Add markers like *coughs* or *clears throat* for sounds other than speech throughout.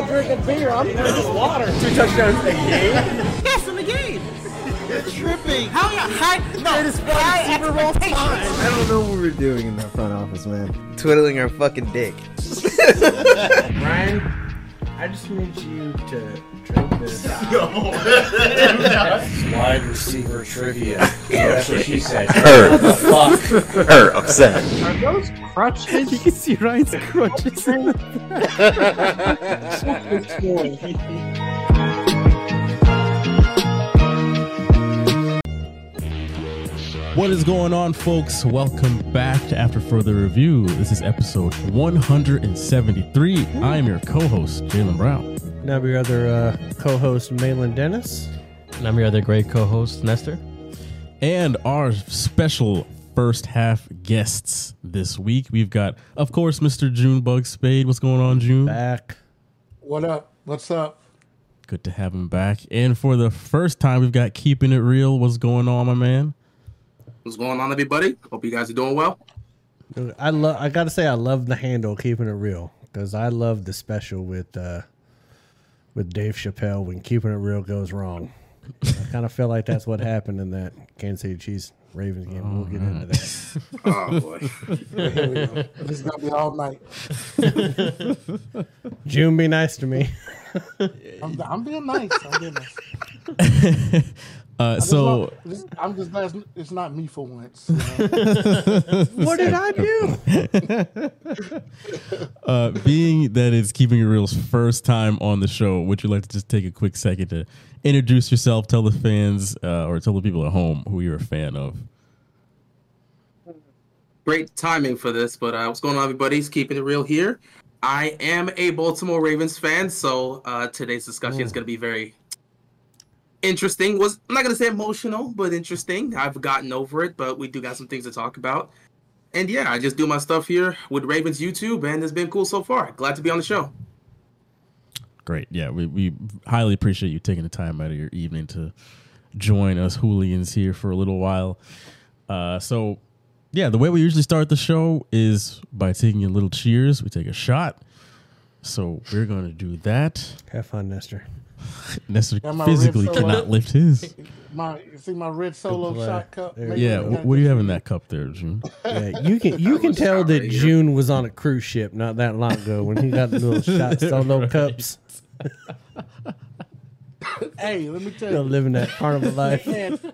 one drinking beer. I'm drinking water. Two touchdowns a game? Yes, in the game. You're tripping. How you high? No, Greatest high Super Bowl time. I don't know what we're doing in that front office, man. Twiddling our fucking dick. *laughs* Ryan, I just need you to drink this. Wide receiver trivia. That's what she said. Her. Fuck. Her upset. Are those crutches? You can see Ryan's crutches. What is going on, folks? Welcome back to After Further Review. This is episode 173. I am your co-host, Jalen Brown. Now your other uh, co-host, Mahlon Dennis. And I'm your other great co-host, Nestor. And our special first half guests this week. We've got, of course, Mr. June Bug Spade. What's going on, June? Back. What up? What's up? Good to have him back. And for the first time, we've got Keeping It Real. What's going on, my man? What's going on, everybody? Hope you guys are doing well. I love. I gotta say, I love the handle, keeping it real, because I love the special with uh, with Dave Chappelle when keeping it real goes wrong. I kind of feel like that's what happened in that Kansas City Chiefs Ravens game. we'll get into that. Oh boy. *laughs* Here we go. This is gonna be all night. June, be nice to me. I'm, I'm being nice. I'm being nice. *laughs* Uh, This so, not- this- I'm just glad it's- it's not me for once. you know? *laughs* what did I do? *laughs* uh, being that it's Keeping It Real's first time on the show, would you like to just take a quick second to introduce yourself, tell the fans, uh, or tell the people at home who you're a fan of? Great timing for this, but uh, what's going on, everybody? It's keeping it real here. I am a Baltimore Ravens fan, so uh, today's discussion is going to be very interesting. Was I'm not going to say emotional, but interesting. I've gotten over it, but we do got some things to talk about. And yeah, I just do my stuff here with Ravens YouTube, and it's been cool so far. Glad to be on the show. Great. Yeah, we, we highly appreciate you taking the time out of your evening to join us hooligans here for a little while. Uh, so, yeah, the way we usually start the show is by taking a little cheers. We take a shot. So we're going to do that. Have fun, Nestor. *laughs* Nestor Got my physically cannot up. lift his. *laughs* My, you see my red solo play. shot cup? There Yeah, we what do you just- have in that cup there, June? *laughs* Yeah, you can you can tell that right here. June was on a cruise ship not that long ago when he got the little shot solo cups. Hey, let me tell Still you. living that carnival He life. had,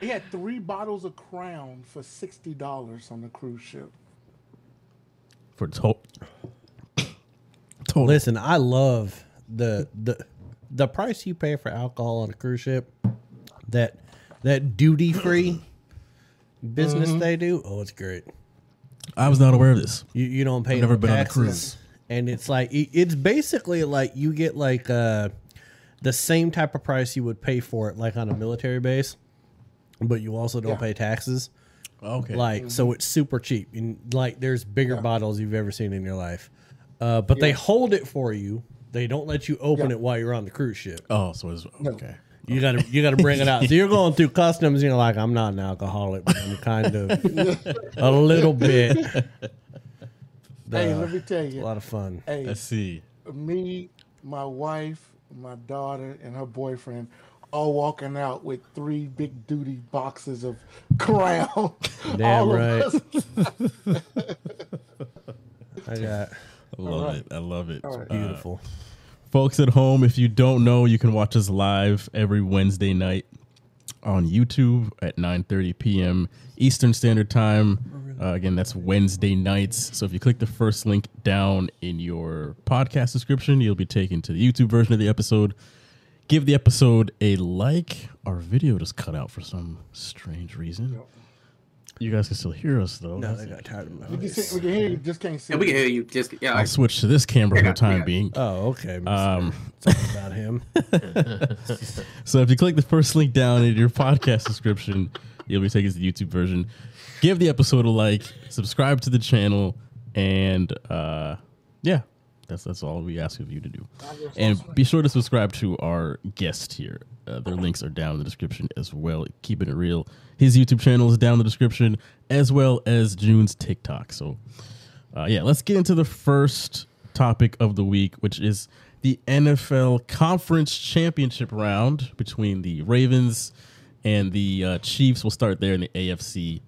he had three bottles of Crown for sixty dollars on the cruise ship. For to- *coughs* total. Listen, I love the the the price you pay for alcohol on a cruise ship. That that duty free business they do. Oh, it's great. I was not aware of this. You you don't pay I've never no been on a cruise. and it's like it- it's basically like you get like uh the same type of price you would pay for it like on a military base, but you also don't Yeah. pay taxes. Okay. Like so, it's super cheap. And like, there's bigger bottles you've ever seen in your life, uh, but they hold it for you. They don't let you open Yeah. it while you're on the cruise ship. oh, so it's okay. You gotta you gotta bring it out. So you're going through customs. And you're like, I'm not an alcoholic, but I'm kind of *laughs* a little bit. Hey, let me tell you a you. lot of fun. Hey, Let's see. me, my wife, my daughter, and her boyfriend all walking out with three big duty boxes of *laughs* Crown. Damn All of us. *laughs* I got I love right. it. I love it. All right. Uh, beautiful. folks at home, if you don't know, you can watch us live every Wednesday night on YouTube at 9:30 p.m. Eastern Standard Time. Uh, again, that's Wednesday nights. So if you click the first link down in your podcast description, you'll be taken to the YouTube version of the episode. Give the episode a like. Our video just cut out for some strange reason. You guys can still hear us though. No, I got tired of my We can, see, we can hear you, just can't see. And we can hear you. Just yeah, I'll like, switch to this camera for the Yeah, time yeah. being. Oh, okay. mister. Um, *laughs* it's all about him. *laughs* So if you click the first link down in your podcast description, you'll be taken to the YouTube version. Give the episode a like, subscribe to the channel, and uh, yeah, that's that's all we ask of you to do. And be sure to subscribe to our guest here. Uh, their links are down in the description as well. Keeping it real. His YouTube channel is down in the description, as well as June's TikTok. So uh, yeah, let's get into the first topic of the week, which is the NFL Conference Championship round between the Ravens and the uh, Chiefs. We'll start there in the AFC.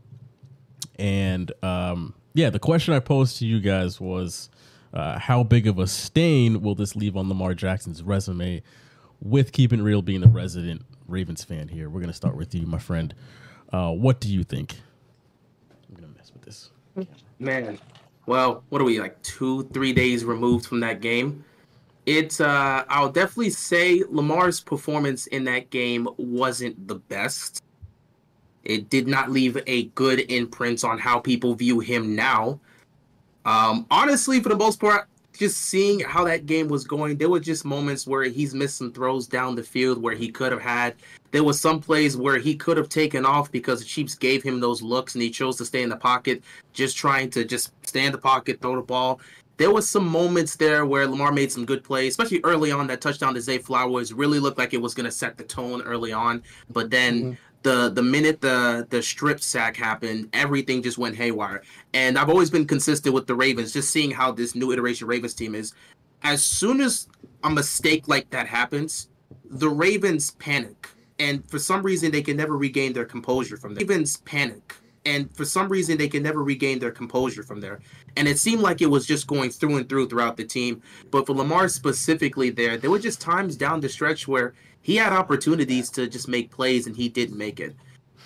And um, yeah, the question I posed to you guys was uh, how big of a stain will this leave on Lamar Jackson's resume? With keeping real being the resident Ravens fan here, we're going to start with you, my friend. Uh, what do you think? I'm to mess with this. Man, well, what are we like two, three days removed from that game? It's uh I'll definitely say Lamar's performance in that game wasn't the best. It did not leave a good imprint on how people view him now. Um honestly, for the most part, just seeing how that game was going, there were just moments where he's missed some throws down the field where he could have had. There was some plays where he could have taken off because the Chiefs gave him those looks and he chose to stay in the pocket, just trying to just stay in the pocket, throw the ball. There was some moments there where Lamar made some good plays, especially early on. That touchdown to Zay Flowers really looked like it was going to set the tone early on, but then mm-hmm. The the minute the the strip sack happened, everything just went haywire. And I've always been consistent with the Ravens, just seeing how this new iteration Ravens team is. As soon as a mistake like that happens, the Ravens panic, and for some reason they can never regain their composure from there. Ravens panic, and for some reason they can never regain their composure from there. And it seemed like it was just going through and through throughout the team. But for Lamar specifically, there there were just times down the stretch where he had opportunities to just make plays and he didn't make it.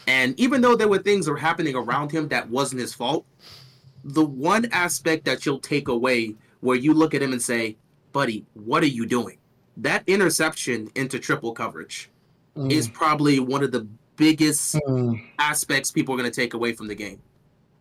And even though there were things that were happening around him that wasn't his fault, the one aspect that you'll take away where you look at him and say, buddy, what are you doing? That interception into triple coverage is probably one of the biggest Mm. aspects people are going to take away from the game.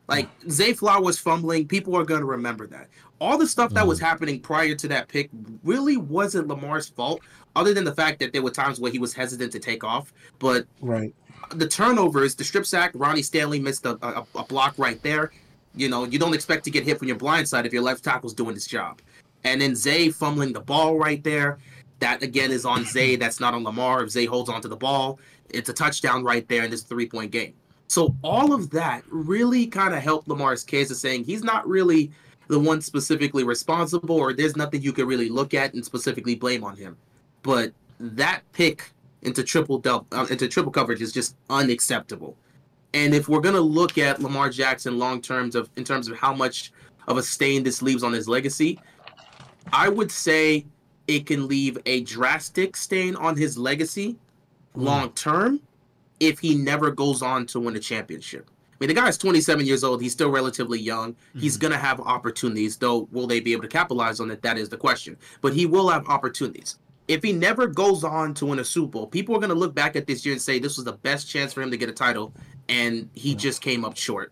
Like Zay Flowers fumbling, people are going to remember that. All the stuff that was mm. happening prior to that pick really wasn't Lamar's fault, other than the fact that there were times where he was hesitant to take off. But Right. the turnovers, the strip sack, Ronnie Stanley missed a, a, a block right there. You know, you don't expect to get hit from your blind side if your left tackle's doing his job. And then Zay fumbling the ball right there. That again is on Zay. That's not on Lamar. If Zay holds onto the ball, it's a touchdown right there in this three point game. So all of that really kind of helped Lamar's case of saying he's not really the one specifically responsible, or there's nothing you can really look at and specifically blame on him. But that pick into triple double uh, into triple coverage is just unacceptable. And if we're gonna look at Lamar Jackson long terms of in terms of how much of a stain this leaves on his legacy, I would say it can leave a drastic stain on his legacy long term if he never goes on to win a championship. I mean, the guy's 27 years old. He's still relatively young. He's going to have opportunities, though. Will they be able to capitalize on it? That is the question. But he will have opportunities. If he never goes on to win a Super Bowl, people are going to look back at this year and say this was the best chance for him to get a title, and he just came up short.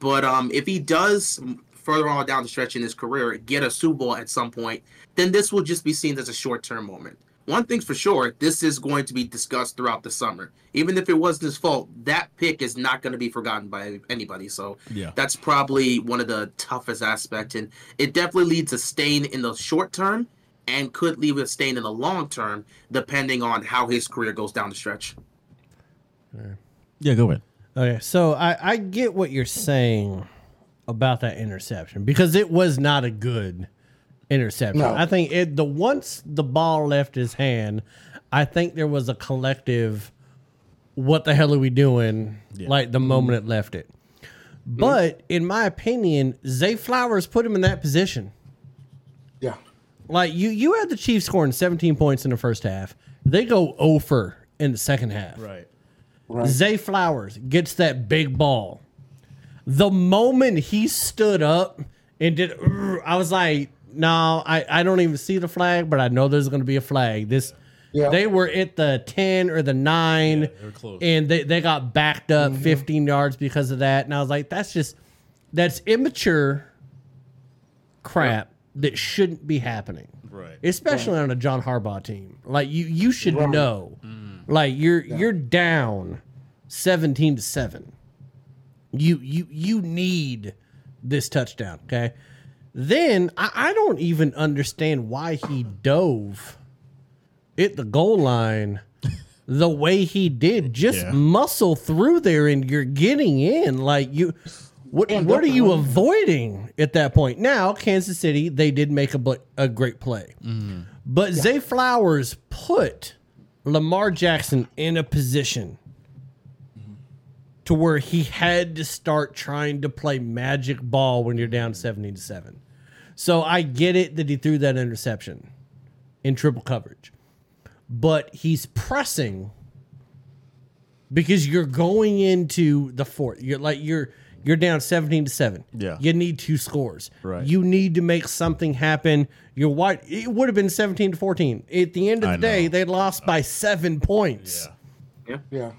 But um, if he does further on down the stretch in his career get a Super Bowl at some point, then this will just be seen as a short term moment. One thing's for sure, this is going to be discussed throughout the summer. Even if it wasn't his fault, that pick is not going to be forgotten by anybody. So Yeah. that's probably one of the toughest aspects. And it definitely leaves a stain in the short term and could leave a stain in the long term, depending on how his career goes down the stretch. Yeah, go ahead. Okay, so I, I get what you're saying about that interception because it was not a good interception. No. I think it the once the ball left his hand, I think there was a collective what the hell are we doing? Like the moment it left it. But mm-hmm. in my opinion, Zay Flowers put him in that position. Yeah. Like you you had the Chiefs scoring 17 points in the first half. They go over in the second half. Right. Right. Zay Flowers gets that big ball. The moment he stood up and did, I was like, no, I, I don't even see the flag, but I know there's going to be a flag. This, Yeah. they were at the 10 or the 9, they close. and they, they got backed up mm-hmm. 15 yards because of that. And I was like, that's just, that's immature crap that shouldn't be happening Right. especially on a John Harbaugh team. Like you, you should Right. know. Mm. Like you're you're down seventeen to seven. You you you need this touchdown. Okay. Then I, I don't even understand why he dove at the goal line the way he did. Just Yeah. muscle through there and you're getting in. Like you What And what are you definitely- avoiding at that point? Now, Kansas City, they did make a, bl- a great play. Mm-hmm. But Zay Flowers put Lamar Jackson in a position to where he had to start trying to play magic ball when you're down 17 to 7. So I get it that he threw that interception in triple coverage. But he's pressing because you're going into the fourth. You're like you're you're down 17 to 7. Yeah. You need two scores. Right. You need to make something happen. You're white. It would have been 17 to 14. At the end of I the day, know. they lost by 7 points. Yeah.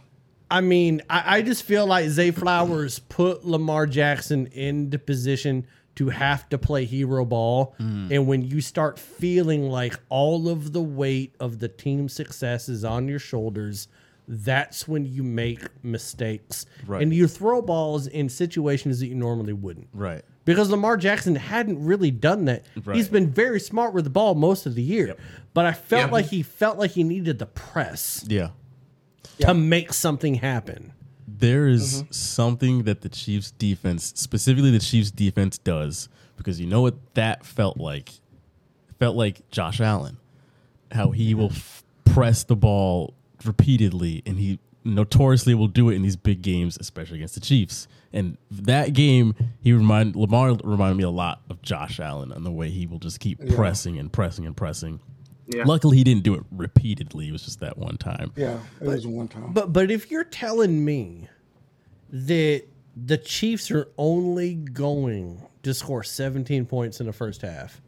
I mean, I, I just feel like Zay Flowers put Lamar Jackson into position to have to play hero ball. Mm. And when you start feeling like all of the weight of the team success is on your shoulders, that's when you make mistakes. Right. And you throw balls in situations that you normally wouldn't. Right. Because Lamar Jackson hadn't really done that. Right. He's been very smart with the ball most of the year. But I felt Yeah. like he felt like he needed the press Yeah. to make something happen. There is mm-hmm. something that the Chiefs defense, specifically the Chiefs defense, does because you know what that felt like. It felt like Josh Allen, how he will f- press the ball repeatedly, and he notoriously will do it in these big games, especially against the Chiefs. And that game, he remind Lamar reminded me a lot of Josh Allen and the way he will just keep pressing and pressing and pressing. Yeah. Luckily, he didn't do it repeatedly. It was just that one time. Yeah. It was one time. But but if you're telling me that the Chiefs are only going to score 17 points in the first half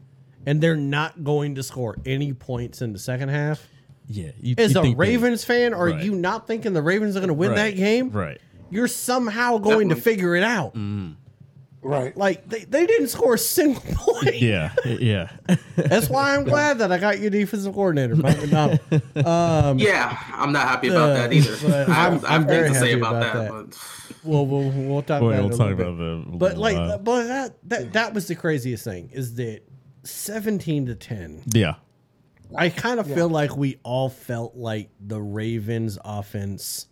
and they're not going to score any points in the second half, Yeah, you, as you a think they- Ravens fan, are Right. you not thinking the Ravens are going to win Right, that game? Right. You're somehow going to figure it out. Mm-hmm. Right. Like they, they didn't score a single *laughs* point. Yeah, yeah. That's why I'm glad that I got your defensive coordinator, Mike Macdonald. Yeah, I'm not happy about Uh, that either. but I I'm- have, I I'm very to say happy about, about that. that. But We'll, we'll, we'll talk Boy, about it. we'll talk about the. But like, uh, but that that that was the craziest thing is that seventeen to ten. yeah, I kind of feel like we all felt like the Ravens offense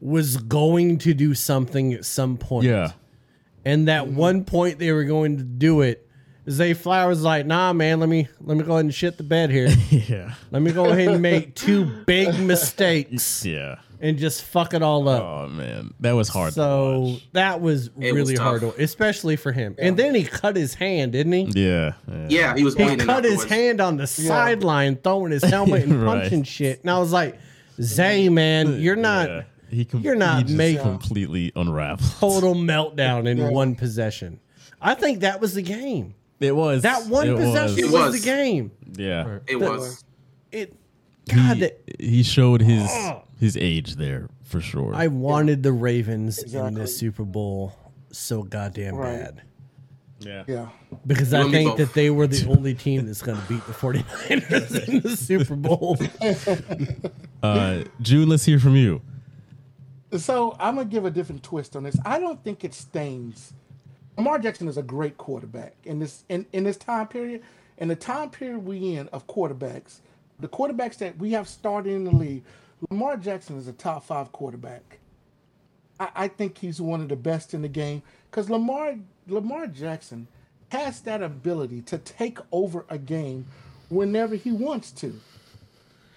was going to do something at some point. yeah, and that mm-hmm. one point they were going to do it. Zay Flowers was like, nah, man, let me let me go ahead and shit the bed here. *laughs* yeah, let me go ahead and make two big *laughs* mistakes yeah. and just fuck it all up. Oh man, that was hard. to So watch. that was It was really hard, to, especially for him. And then he cut his hand, didn't he? yeah, yeah, yeah, he was He cut his afterwards. hand on the sideline, throwing his helmet *laughs* and Right. punching shit. And I was like, Zay, man, you're not Yeah. He com- you're not he just making- completely unraveled. total *laughs* meltdown in one possession. I think that was the game. It was That one it possession It was. was. the game. Yeah, It was. It. God, he, that- he showed his his age there for sure. I wanted the Ravens in Exactly. the Super Bowl so goddamn Right. bad. yeah, Yeah. Because You I and me think both. that they were the only team that's going to beat the 49ers in the Super Bowl. *laughs* uh, June, let's hear from you. So I'm gonna give a different twist on this. I don't think it stains. Lamar Jackson is a great quarterback in this in, in this time period. In the time period we in of quarterbacks, the quarterbacks that we have started in the league, Lamar Jackson is a top five quarterback. I, I think he's one of the best in the game because Lamar Lamar Jackson has that ability to take over a game whenever he wants to.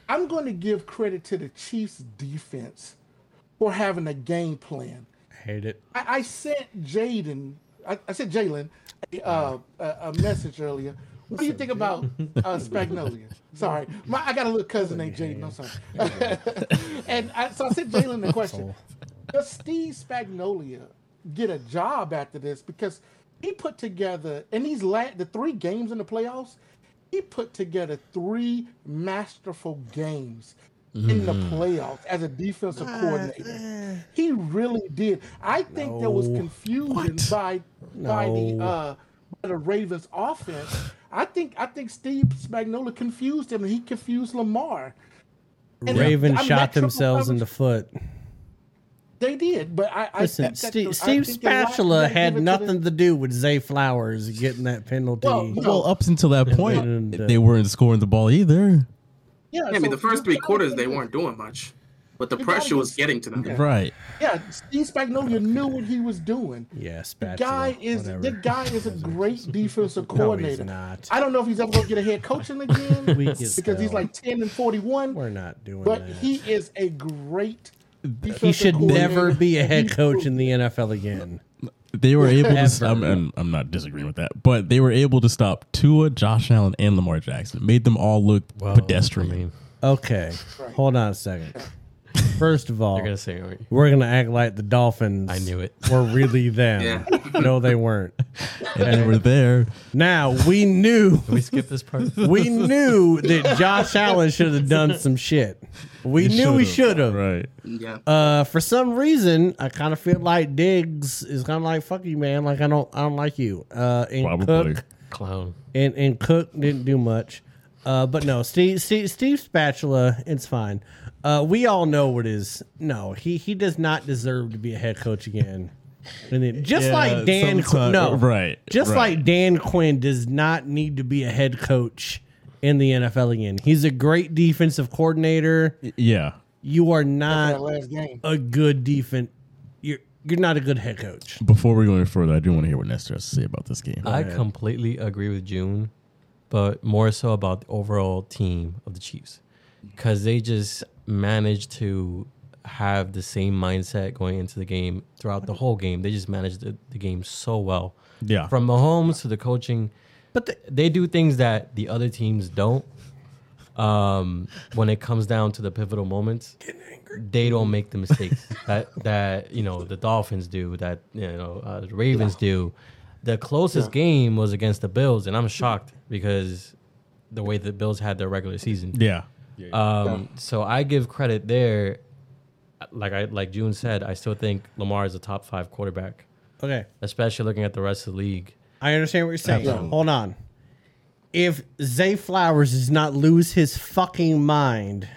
I'm going to give credit to the Chiefs defense for having a game plan. I Hate it. I, I sent Jaden, I, I sent Jalen a, uh, a, a message earlier. What do you think about uh, *laughs* Spagnuolo? Sorry, my, I got a little cousin named Jaden. I'm sorry. *laughs* and I, so I sent Jalen the question: Does Steve Spagnuolo get a job after this? Because he put together in these la- the three games in the playoffs, he put together three masterful games in the playoffs as a defensive coordinator. He really did. I think there was No. confusion by by the uh, by the Ravens offense. I think I think Steve Spagnuolo confused him, and he confused Lamar. And Ravens I mean, shot triple themselves in the foot. They did, but I, I Listen, that- that- Steve, I Steve think Spatula had give it to nothing the- to do with Zay Flowers getting that penalty. Well, no. Well, up until that point, and, uh, they weren't scoring the ball either. Yeah, Yeah, I mean, so the first three quarters they weren't doing much. but the The pressure was getting to them. Right. Yeah, Steve Spagnuolo knew what he was doing. Yeah, The guy is whatever. the guy is a *laughs* great defensive coordinator. No, he's coordinator. not. I don't know if he's ever gonna get a head coaching *laughs* again Weak as because he's like ten and forty one. We're not doing But that. he is a great. He defensive should never be a head coach in the NFL again. *laughs* They were *laughs* able to. Ever. I'm, and I'm not disagreeing with that, but they were able to stop Tua, Josh Allen, and Lamar Jackson. Made them all look Well, pedestrian. I mean, Okay, *laughs* hold on a second. First of all, they're gonna say, oh, we're gonna act like the Dolphins. I knew it. Were really *laughs* them. Yeah. No, they weren't. *laughs* and they were there. Now we knew. Can we skip this part? *laughs* We knew that Josh Allen should have done some shit. We knew we should have. Right. Yeah. Uh, for some reason, I kind of feel like Diggs is kind of like fuck you, man. Like I don't, I don't like you. Uh, and Probably. Cook Clown. and and Cook didn't do much. Uh, but no, Steve, Steve, Steve Spatula, it's fine. Uh, we all know what is. No, he he does not deserve to be a head coach again. And then just Yeah, like Dan, Qu- no, right, Just right. like Dan Quinn does not need to be a head coach in the NFL again. He's a great defensive coordinator. Yeah. You are not a good defense. You're you're not a good head coach. Before we go any further, I do want to hear what Nestor has to say about this game. I completely agree with June, but more so about the overall team of the Chiefs because they just managed to have the same mindset going into the game throughout the whole game. They just managed the, the game so well. Yeah. From Mahomes to the coaching, but the, they do things that the other teams don't. Um, when it comes down to the pivotal moments, they don't make the mistakes *laughs* that that you know the Dolphins do, that you know uh, the Ravens do. The closest game was against the Bills, and I'm shocked because the way the Bills had their regular season. yeah. Um, so I give credit there. Like I like June said, I still think Lamar is a top five quarterback, Okay, especially looking at the rest of the league. I understand what you're saying. Absolutely. Hold on. If Zay Flowers does not lose his fucking mind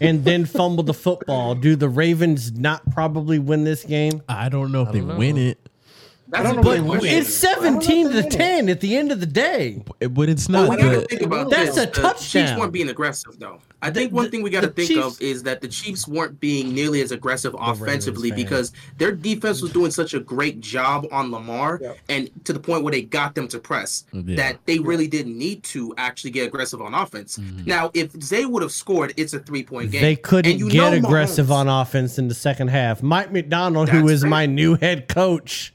and then fumble the football, do the Ravens not probably win this game? I don't know if they win it, That's don't know good if they question. It's 17 to 10 at the end of the day. but it's Well, not we gotta think about That's this. a The touchdown. Chiefs weren't being aggressive, though. I think The- one thing we got to think Chiefs- of is that the Chiefs weren't being nearly as aggressive offensively fan. because their defense was doing such a great job on Lamar, Yeah. and to the point where they got them to press Yeah. that they really didn't need to actually get aggressive on offense. Mm-hmm. Now, if Zay would have scored, it's a three point game. They couldn't get aggressive Mahomes- on offense in the second half. Mike Macdonald, who That's is fair. my new head coach,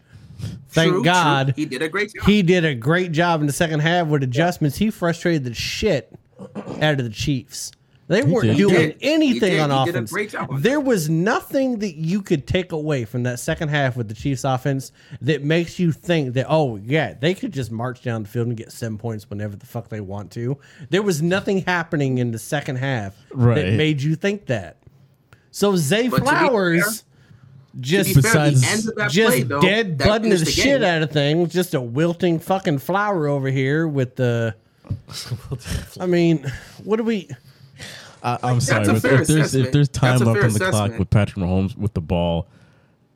thank True, true. God, he did a great job. he did a great job in the second half with adjustments. He frustrated the shit out of the Chiefs. They weren't did. Doing. He anything did. on He did a offense. great job on there was nothing that you could take away from that second half with the Chiefs offense that makes you think that, oh, yeah, they could just march down the field and get seven points whenever the fuck they want to. There was nothing happening in the second half that made you think that. So Zay But to be Flowers just To fair, the Besides- end of that just play, though, dead that butting the the shit game. out of things. Just a wilting fucking flower over here with the. I mean, what do we? I, I'm sorry. a If, fair if there's if there's time That's left on the clock with Patrick Mahomes with the ball,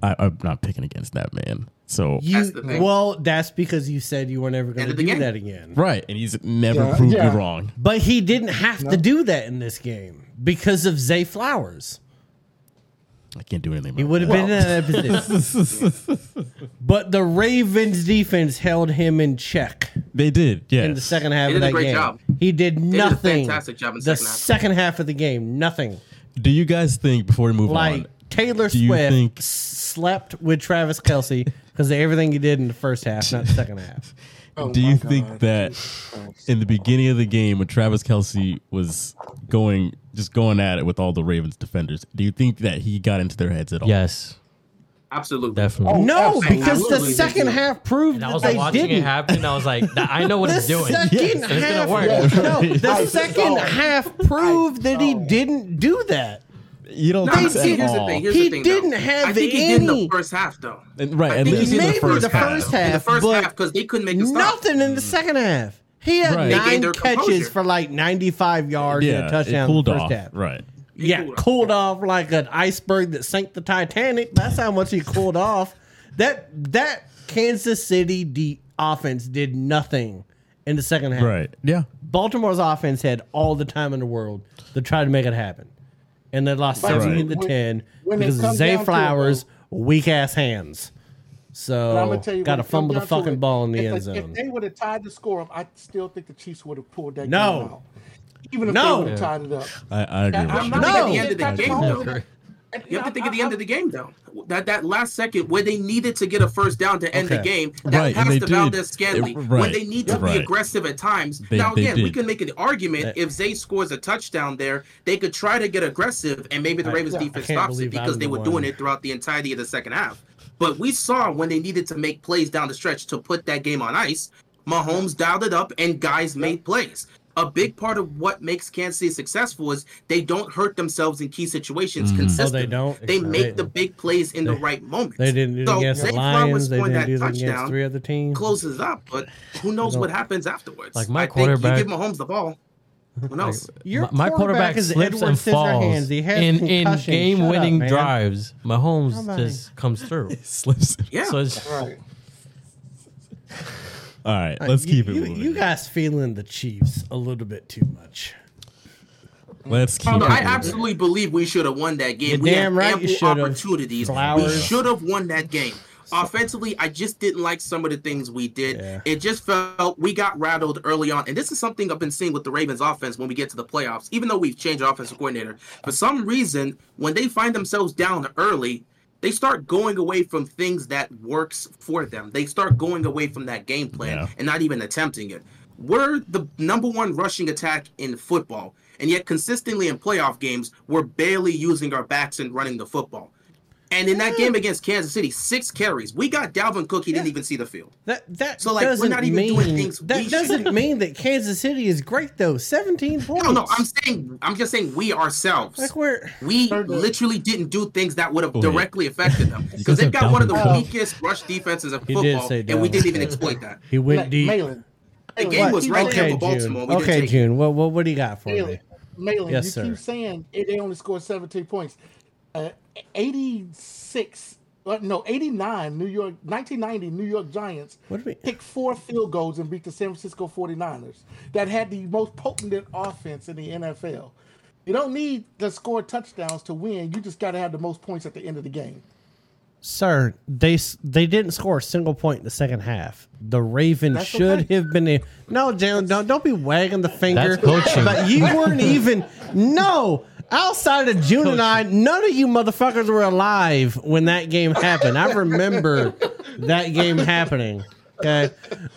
I, I'm not picking against that man. So You That's well, that's because you said you were never going to do game. that again. right, and he's never Yeah, proved yeah. me wrong. But he didn't have to do that in this game because of Zay Flowers. I can't do anything. He would have been in that position. *laughs* but the Ravens defense held him in check. They did. Yeah. in the second half They of did a that great game. job. He did did a nothing. fantastic job in the the second half. second half of the game, nothing. Do you guys think before we move Like on? Taylor do you Swift think- s- slept with Travis Kelce because of everything he did in the first half, not the second half. *laughs* Oh do my you think God. that in the beginning of the game when Travis Kelce was going just going at it with all the Ravens defenders, do you think that he got into their heads at all? Yes, Absolutely. definitely. Oh, no, absolutely. because the second half proved And I that was they watching didn't. it happen. I was like, I know what the he's doing. second It's gonna half, work. no, *laughs* the I second saw. half proved that he didn't do that. You don't No, think so here's the thing. Here's He the thing, didn't though. have I think he did in any- the first half, though. And- right, I and think he did Maybe the first the half. first. In the half, first but half because they couldn't make a stop. Nothing in the second half. He had Right. They gave nine their catches composure. for like 95 yards and yeah, a it touchdown cooled in the first off. half. Right. Yeah, cooled cooled, off. off like an iceberg that sank the Titanic. That's how much he cooled off. That that Kansas City de- offense did nothing in the second half. Right. Yeah. Baltimore's offense had all the time in the world to try to make it happen. and they lost Right. seventeen to When- ten when it because of comes Zay to it, Flowers weak ass hands. But I'm So gonna tell you, got to fumble the comes down to fucking it, ball in the if, end If they would have tied the score up, I still think the Chiefs would have pulled that No. game out. Even if No. they would have tied it up. I, I agree I'm with you. not No. saying At the end of the Patrick game, though. You have to think at I- the end of the game, though. That that last second where they needed to get a first down to end the game, that Right, and pass they to did. Valdes-Scantling, It- when they need to right. be aggressive at times. They- now again, we can make an argument That- if Zay scores a touchdown there, they could try to get aggressive, and maybe the Ravens I defense can't stops it because I'm they the were one. doing it throughout the entirety of the second half. But we saw when they needed to make plays down the stretch to put that game on ice, Mahomes dialed it up and guys made plays. A big part of what makes Kansas City successful is they don't hurt themselves in key situations Mhm. consistently. Oh, they don't? They They- make the big plays in the right moments. They didn't do it So, against the Zay Flowers Lions. They didn't that do that against three other teams. closes up, but who knows what happens afterwards? Like my I think quarterback- you give Mahomes the ball. Who knows? Your my, my quarterback is slips Edward and falls Scissorhands. He has in, in concussion. game-winning up, man. drives. Mahomes Nobody- just comes through. *laughs* Slips. Yeah. So it's, Right. *laughs* All right, uh, let's You- keep it you, moving. You guys feeling the Chiefs a little bit too much. let's keep it I moving. absolutely believe we should have won that game. You're we damn had right you ample should've. opportunities. We Flowers. should have won that game. Offensively, I just didn't like some of the things we did. Yeah. It just felt we got rattled early on. And this is something I've been seeing with the Ravens offense when we get to the playoffs. Even though we've changed offensive coordinator, for some reason, when they find themselves down early, they start going away from things that works for them. They start going away from that game plan Yeah. and not even attempting it. We're the number one rushing attack in football, and yet consistently in playoff games, we're barely using our backs and running the football. And in that game against Kansas City, six carries. We got Dalvin Cook. He didn't even see the field. That that So, like, we're doesn't even mean doing things that should. doesn't mean that Kansas City is great though. Seventeen points. No, no, I'm saying, I'm just saying we ourselves. like we're we literally didn't do things that would have directly affected them *laughs* because they've have got one of the Cook. weakest rush defenses of He football, and we didn't even exploit that. he went deep. Mahlon. The game was right there Okay, for Baltimore. June. We Okay. June. What, what what do you got for Mahlon, me? Mahlon, Yes, you sir. keep saying it, they only scored 17 points. Uh, 86, uh, no, 89 New York, 1990 New York Giants What do we? kicked four field goals and beat the San Francisco 49ers that had the most potent offense in the NFL. You don't need to score touchdowns to win. You just got to have the most points at the end of the game. Sir, they they didn't score a single point in the second half. The Ravens That's should okay. have been. A, no, Jalen, don't don't be wagging the finger. That's coaching. But you weren't even. No, outside of June and I, none of you motherfuckers were alive when that game happened. I remember that game happening. Okay,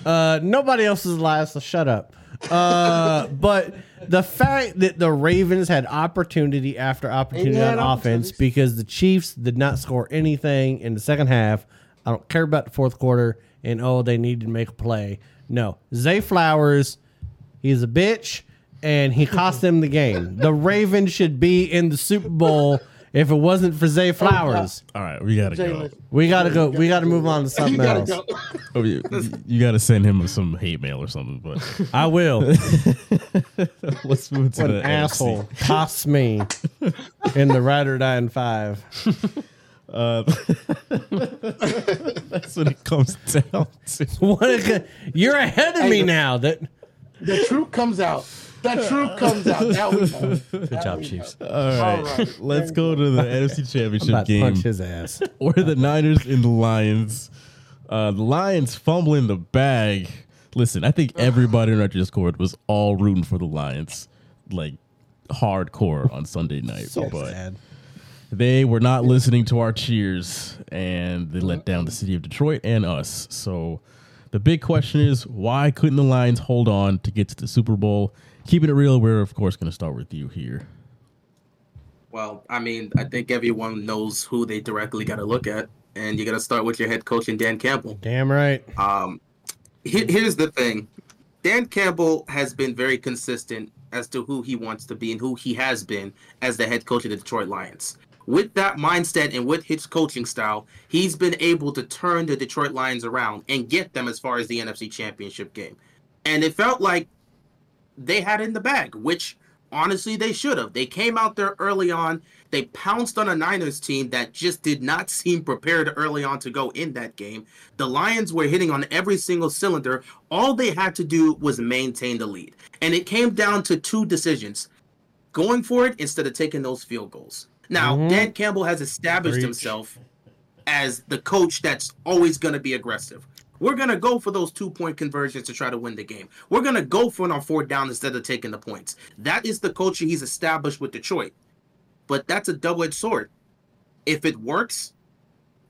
uh, nobody else is alive, so shut up. Uh, but the fact that the Ravens had opportunity after opportunity on offense because the Chiefs did not score anything in the second half. I don't care about the fourth quarter and oh, they needed to make a play. No, Zay Flowers, he's a bitch and he cost them the game. The Ravens should be in the Super Bowl if it wasn't for Zay Flowers. All right, we gotta go. Jalen, We gotta go. We gotta move on to something gotta else. go. Oh, you, you gotta send him some hate mail or something. But I will. *laughs* let's move to What the an asshole cost me *laughs* in the ride or die in five. Uh, *laughs* that's what it comes down to. What a good, you're ahead of me now. That The truth comes out. The truth comes out. Now we know. good job, Chiefs. All right, All right. let's go to the NFC I'm Championship game. punch his ass. *laughs* or the Niners and the Lions. Uh, the Lions fumbling the bag. Listen, I think everybody in our Discord was all rooting for the Lions, like hardcore on Sunday night. So but sad. they were not listening to our cheers, and they let down the city of Detroit and us. So the big question is, why couldn't the Lions hold on to get to the Super Bowl? Keeping it real, we're of course going to start with you here. Well, I mean, I think everyone knows who they directly got to look at, and you got to start with your head coach and Dan Campbell. Damn right. Um, he- here's the thing: Dan Campbell has been very consistent as to who he wants to be and who he has been as the head coach of the Detroit Lions. With that mindset and with his coaching style, he's been able to turn the Detroit Lions around and get them as far as the NFC Championship game. And it felt like they had in the bag, which honestly they should have. They came out there early on. They pounced on a Niners team that just did not *laughs* seem prepared early on to go in that game. The Lions were hitting on every single cylinder. All they had to do was maintain the lead. And it came down to two decisions. going for it instead of taking those field goals. Now, mm-hmm. Dan Campbell has established himself as the coach that's always going to be aggressive. We're going to go for those two point conversions to try to win the game. We're going to go for it on fourth down instead of taking the points. That is the culture he's established with Detroit. But that's a double edged sword. If it works,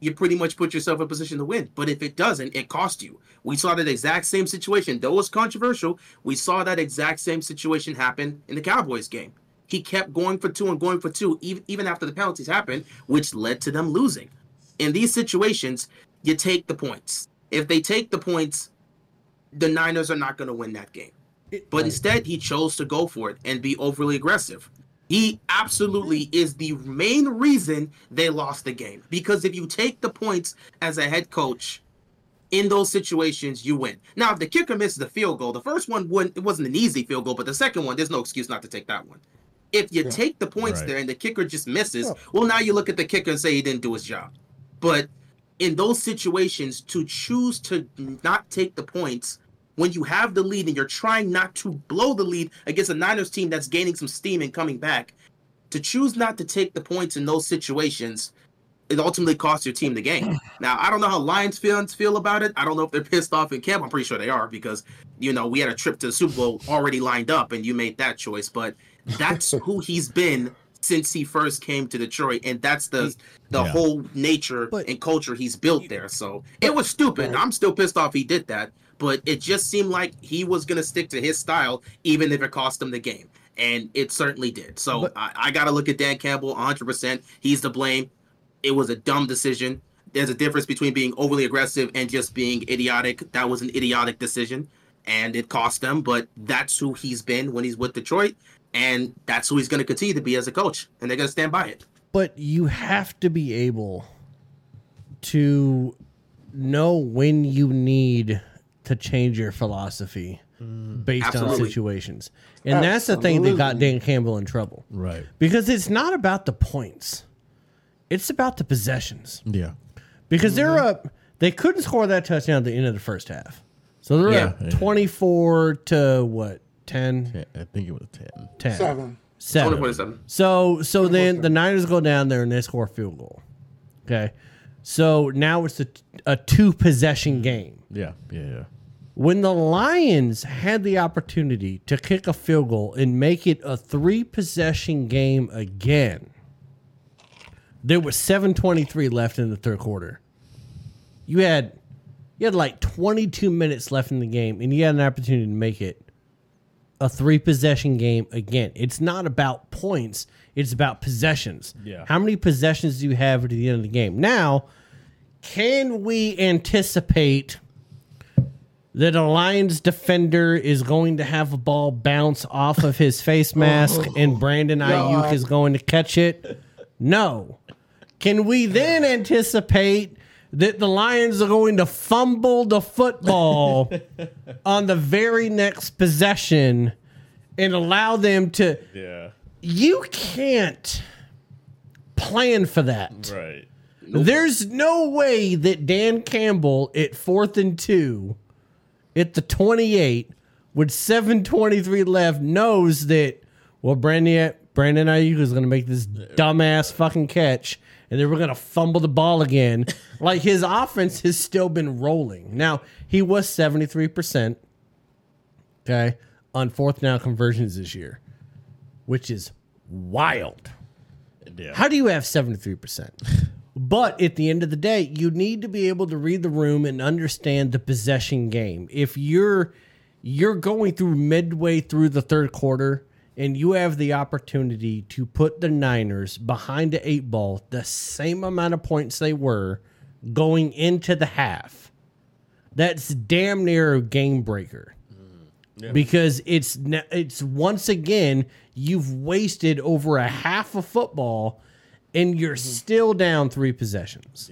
you pretty much put yourself in a position to win. But if it doesn't, it costs you. We saw that exact same situation. Though it was controversial, we saw that exact same situation happen in the Cowboys game. He kept going for two and going for two, even, even after the penalties happened, which led to them losing. In these situations, you take the points. If they take the points, the Niners are not going to win that game. But instead, he chose to go for it and be overly aggressive. He absolutely is the main reason they lost the game. Because if you take the points as a head coach in those situations, you win. Now, if the kicker misses the field goal, the first one wouldn't, it wasn't an easy field goal, but the second one, there's no excuse not to take that one. If you take the points Right. there and the kicker just misses, well, now you look at the kicker and say he didn't do his job. But in those situations, to choose to not take the points when you have the lead and you're trying not to blow the lead against a Niners team that's gaining some steam and coming back, to choose not to take the points in those situations, it ultimately costs your team the game. *sighs* Now, I don't know how Lions fans feel about it. I don't know if they're pissed off in camp. I'm pretty sure they are because, you know, we had a trip to the Super Bowl already lined up and you made that choice. But that's *laughs* who he's been since he first came to Detroit. And that's the the Yeah. whole nature But- and culture he's built there. So it was stupid. I'm still pissed off he did that. But it just seemed like he was going to stick to his style, even if it cost him the game. And it certainly did. So But- I, I got to look at Dan Campbell 100%. He's to blame. It was a dumb decision. There's a difference between being overly aggressive and just being idiotic. That was an idiotic decision, and it cost them. But that's who he's been when he's with Detroit, and that's who he's going to continue to be as a coach. And they're going to stand by it. but you have to be able to know when you need to change your philosophy mm. based on situations. And that's the thing that got Dan Campbell in trouble. Right. Because it's not about the points. It's about the possessions. Yeah. Because they're mm-hmm. up they couldn't score that touchdown at the end of the first half. So they're Yeah. up 24 to what? 10? Yeah, I think it was 10. 10. Seven. Seven. 2027. So so then the Niners go down there and they score a field goal. Okay. So now it's a, a two possession mm. game. Yeah. Yeah. Yeah. When the Lions had the opportunity to kick a field goal and make it a three possession game again, there was 723 left in the third quarter. You had you had like 22 minutes left in the game and you had an opportunity to make it a three possession game again. It's not about points, it's about possessions. Yeah. How many possessions do you have at the end of the game? Now, can we anticipate that a Lions defender is going to have a ball bounce off of his face mask oh. and Brandon Aiyuk is going to catch it? No. Can we then anticipate that the Lions are going to fumble the football *laughs* on the very next possession and allow them to? Yeah. You can't plan for that. Right. There's no way that Dan Campbell at fourth and two at the 28 with 723 left knows that, well, Brandon, Brandon Aiyuk is going to make this dumbass fucking catch and then we're going to fumble the ball again. *laughs* like his offense has still been rolling. Now, he was 73%, okay, on fourth down conversions this year, which is wild. Yeah. How do you have 73%? But at the end of the day, you need to be able to read the room and understand the possession game. If you're you're going through midway through the third quarter and you have the opportunity to put the Niners behind the eight ball the same amount of points they were going into the half, that's damn near a game breaker. Because it's it's once again you've wasted over a half of football and you're still down three possessions.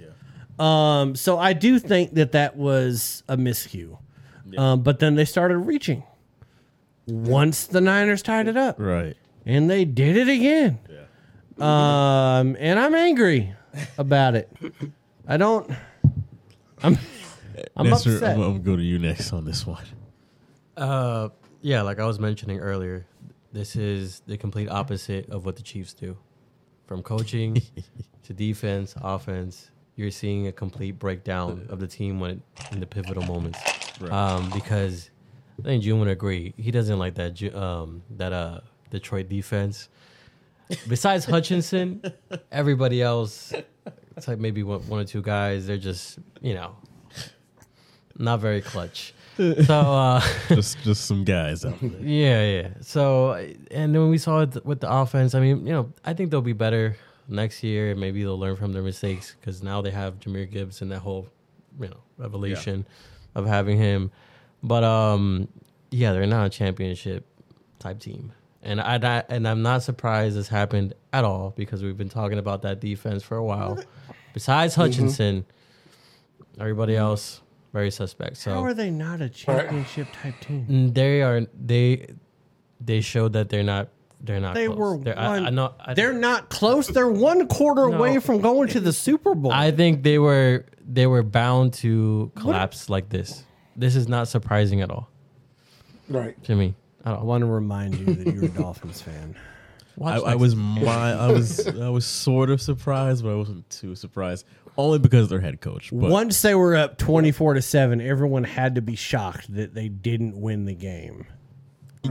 Um, so I do think that that was a miscue. Um, but then they started reaching once the Niners tied it up, Right. and they did it again. Um, and I'm angry about it. I don't. I'm. I'm Nestor, upset. I'm, I'm gonna go to you next on this one. Uh, yeah, like I was mentioning earlier, this is the complete opposite of what the Chiefs do. From coaching *laughs* to defense, offense, you're seeing a complete breakdown of the team when in the pivotal moments. Um, because I think June would agree. He doesn't like that um, that uh Detroit defense. Besides *laughs* Hutchinson, everybody else, it's like maybe one, one or two guys. They're just you know not very clutch. So uh, *laughs* just just some guys out there. yeah, yeah. So and then we saw it with the offense. I mean, you know, I think they'll be better next year. Maybe they'll learn from their mistakes because now they have Jahmyr Gibbs and that whole you know revelation of having him. But um, yeah, they're not a championship type team, and I, I and I'm not surprised this happened at all because we've been talking about that defense for a while. Besides Hutchinson, everybody else very suspect. So How are they not a championship type team? Mm, They are they they showed that they're not they're not They close. were They're, one. I know I, They're not close. They're one quarter No. away from going to the Super Bowl. I think they were they were bound to collapse like this. This is not surprising at all Right. to me. At I all. want to remind you that you're a *laughs* Dolphins fan. I, I was my I was I was sort of surprised, but I wasn't too surprised. Only because of their head coach. But Once they were up 24 to 7, everyone had to be shocked that they didn't win the game.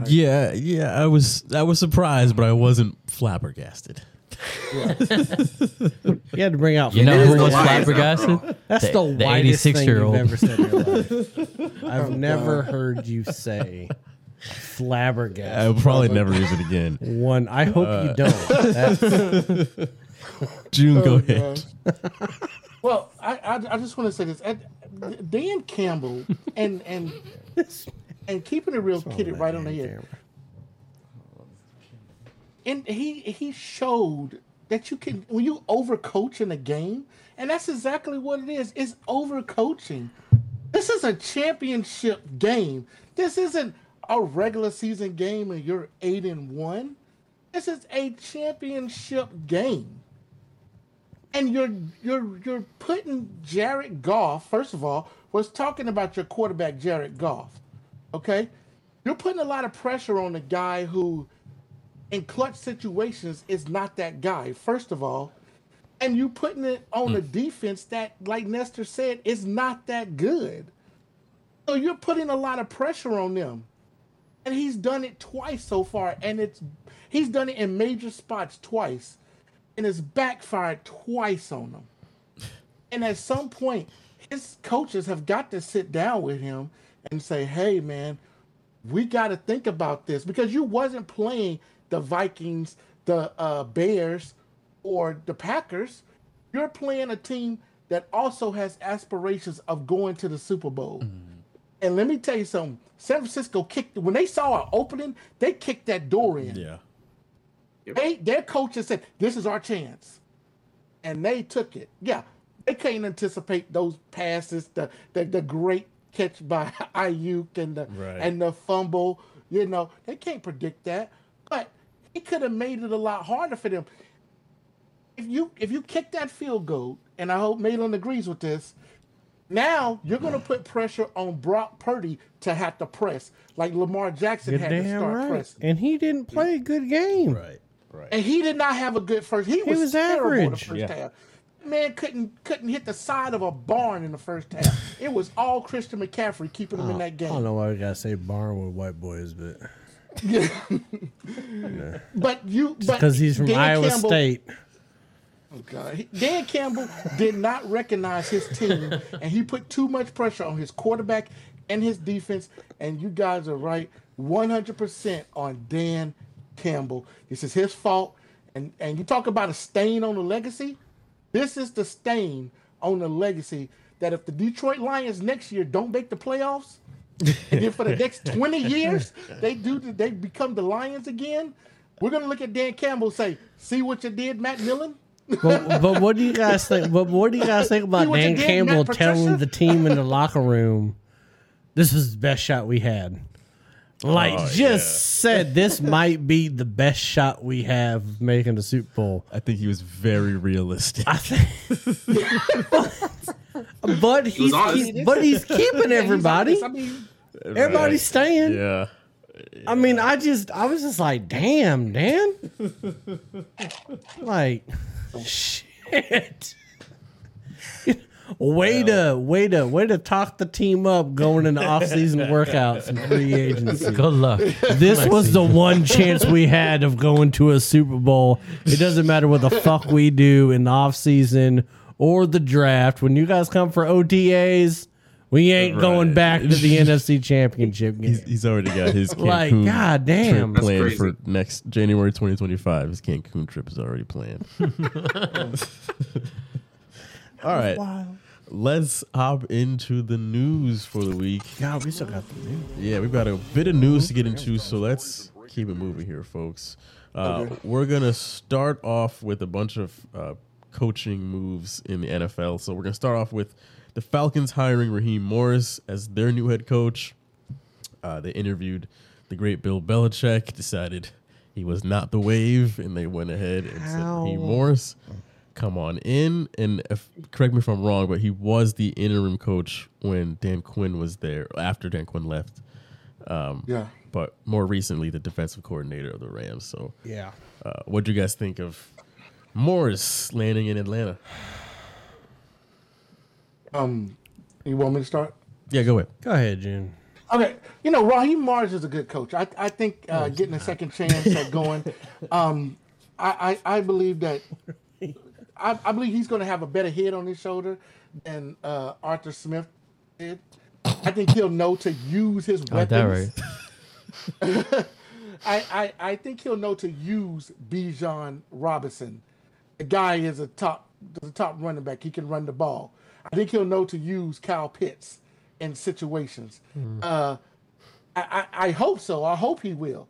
yeah, yeah, I was I was surprised, but I wasn't flabbergasted. *laughs* You had to bring out you know who was flabbergasted? That's the, the whitest thing 86-year-old. you've ever said in your life. *laughs* I've oh, never heard you say flabbergasted. I'll probably never use it again. One, I hope you uh, don't. That's, *laughs* June, Oh, go ahead. Well, I, I, I just want to say this. Ed- Dan Campbell and and and keeping it real, kid it right on the head. And he he showed that you can when you overcoach in a game, and that's exactly what it is. It's overcoaching. This is a championship game. This isn't a regular season game and you're eight and one. This is a championship game and you're you're you're putting Jared Goff. First of all, was talking about your quarterback Jared Goff. Okay, you're putting a lot of pressure on the guy who, in clutch situations, is not that guy. First of all, and you putting it on a mm. defense that, like Nestor said, is not that good. So you're putting a lot of pressure on them. And he's done it twice so far, and it's he's done it in major spots twice and it's backfired twice on them. And at some point, his coaches have got to sit down with him and say, "Hey, man, we got to think about this because you wasn't playing the Vikings, the uh, Bears, or the Packers. You're playing a team that also has aspirations of going to the Super Bowl." And let me tell you something. San Francisco kicked when they saw an opening, they kicked that door in. Yeah. They their coaches said, "This is our chance," and they took it. Yeah, they can't anticipate those passes, the the, the great catch by *laughs* Aiyuk and the Right. and the fumble. You know, they can't predict that, but it could have made it a lot harder for them. If you if you kick that field goal, and I hope Mahlon agrees with this, now you're going to put pressure on Brock Purdy to have to press, like Lamar Jackson you're had to start right. pressing. And he didn't play a good game. Right. Right. And he did not have a good first. He was, was terrible in the average. first Yeah. half. Man couldn't couldn't hit the side of a barn in the first half. it was all Christian McCaffrey keeping him in oh, that game. I don't know why we gotta say barn with white boys, but But you, but because he's from Dan Iowa Campbell- State. God. He- Dan Campbell did not recognize his team, and he put too much pressure on his quarterback and his defense. And you guys are right, 100% on Dan Campbell. This is his fault. And and you talk about a stain on the legacy. This is the stain on the legacy that if the Detroit Lions next year don't make the playoffs, and then for the next *laughs* 20 years they do they become the Lions again, we're gonna look at Dan Campbell and say, "See what you did, Matt Millen." But, but what do you guys think? *laughs* But what do you guys think about See what you Dan did, Campbell Matt telling Patricia? the team in the locker room, "This is the best shot we had"? Like Oh, just yeah. said, this *laughs* might be the best shot we have making the Super Bowl. I think he was very realistic. I think, but he's honest. keep- but he's *laughs* keeping everybody. Everybody's staying. Yeah. I mean, I just, I was just like, damn, Dan. like, shit. *laughs* Way to, way to, way to talk the team up going into off-season *laughs* workouts and free agency. Good luck. This was the one chance we had of going to a Super Bowl. It doesn't matter what the fuck we do in the offseason or the draft. When you guys come for OTAs, we ain't going back to the *laughs* NFC Championship game. He's, he's already got his *laughs* Cancun Like, god damn. trip planned crazy. for next January 2025. His Cancun trip is already planned. *laughs* All right. Let's hop into the news for the week. God, we still got the news. Yeah, we've got a bit of news to get into, so let's keep it moving here, folks. Uh, We're gonna start off with a bunch of uh, coaching moves in the NFL. So we're gonna start off with the Falcons hiring Raheem Morris as their new head coach. Uh, they interviewed the great Bill Belichick, decided he was not the wave, and they went ahead and said Raheem Morris, come on in. And if, correct me if I'm wrong, but he was the interim coach when Dan Quinn was there, after Dan Quinn left. Um, Yeah. But more recently, the defensive coordinator of the Rams. So, Yeah. uh, what do you guys think of Morris landing in Atlanta? Um, you want me to start? Yeah, go ahead. Go ahead, June. Okay, you know Raheem Morris is a good coach. I I think uh, getting a second chance at going, um, I, I I believe that I, I believe he's going to have a better head on his shoulder than uh, Arthur Smith did. I think he'll know to use his Got weapons. that right. *laughs* I, I, I think he'll know to use Bijan Robinson. The guy is a top the top running back. He can run the ball. I think he'll know to use Kyle Pitts in situations. Uh, I, I, I hope so. I hope he will.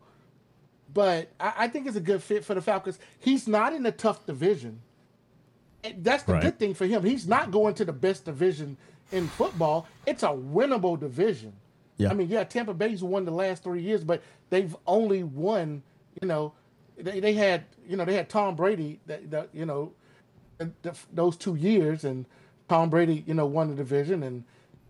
But I, I think it's a good fit for the Falcons. He's not in a tough division. And That's the Right. good thing for him. He's not going to the best division in football. It's a winnable division. Yeah. I mean, yeah, Tampa Bay's won the last three years, but they've only won, you know, they, they had, you know, they had Tom Brady, that, that you know, the, those two years, and Tom Brady, you know, won the division, and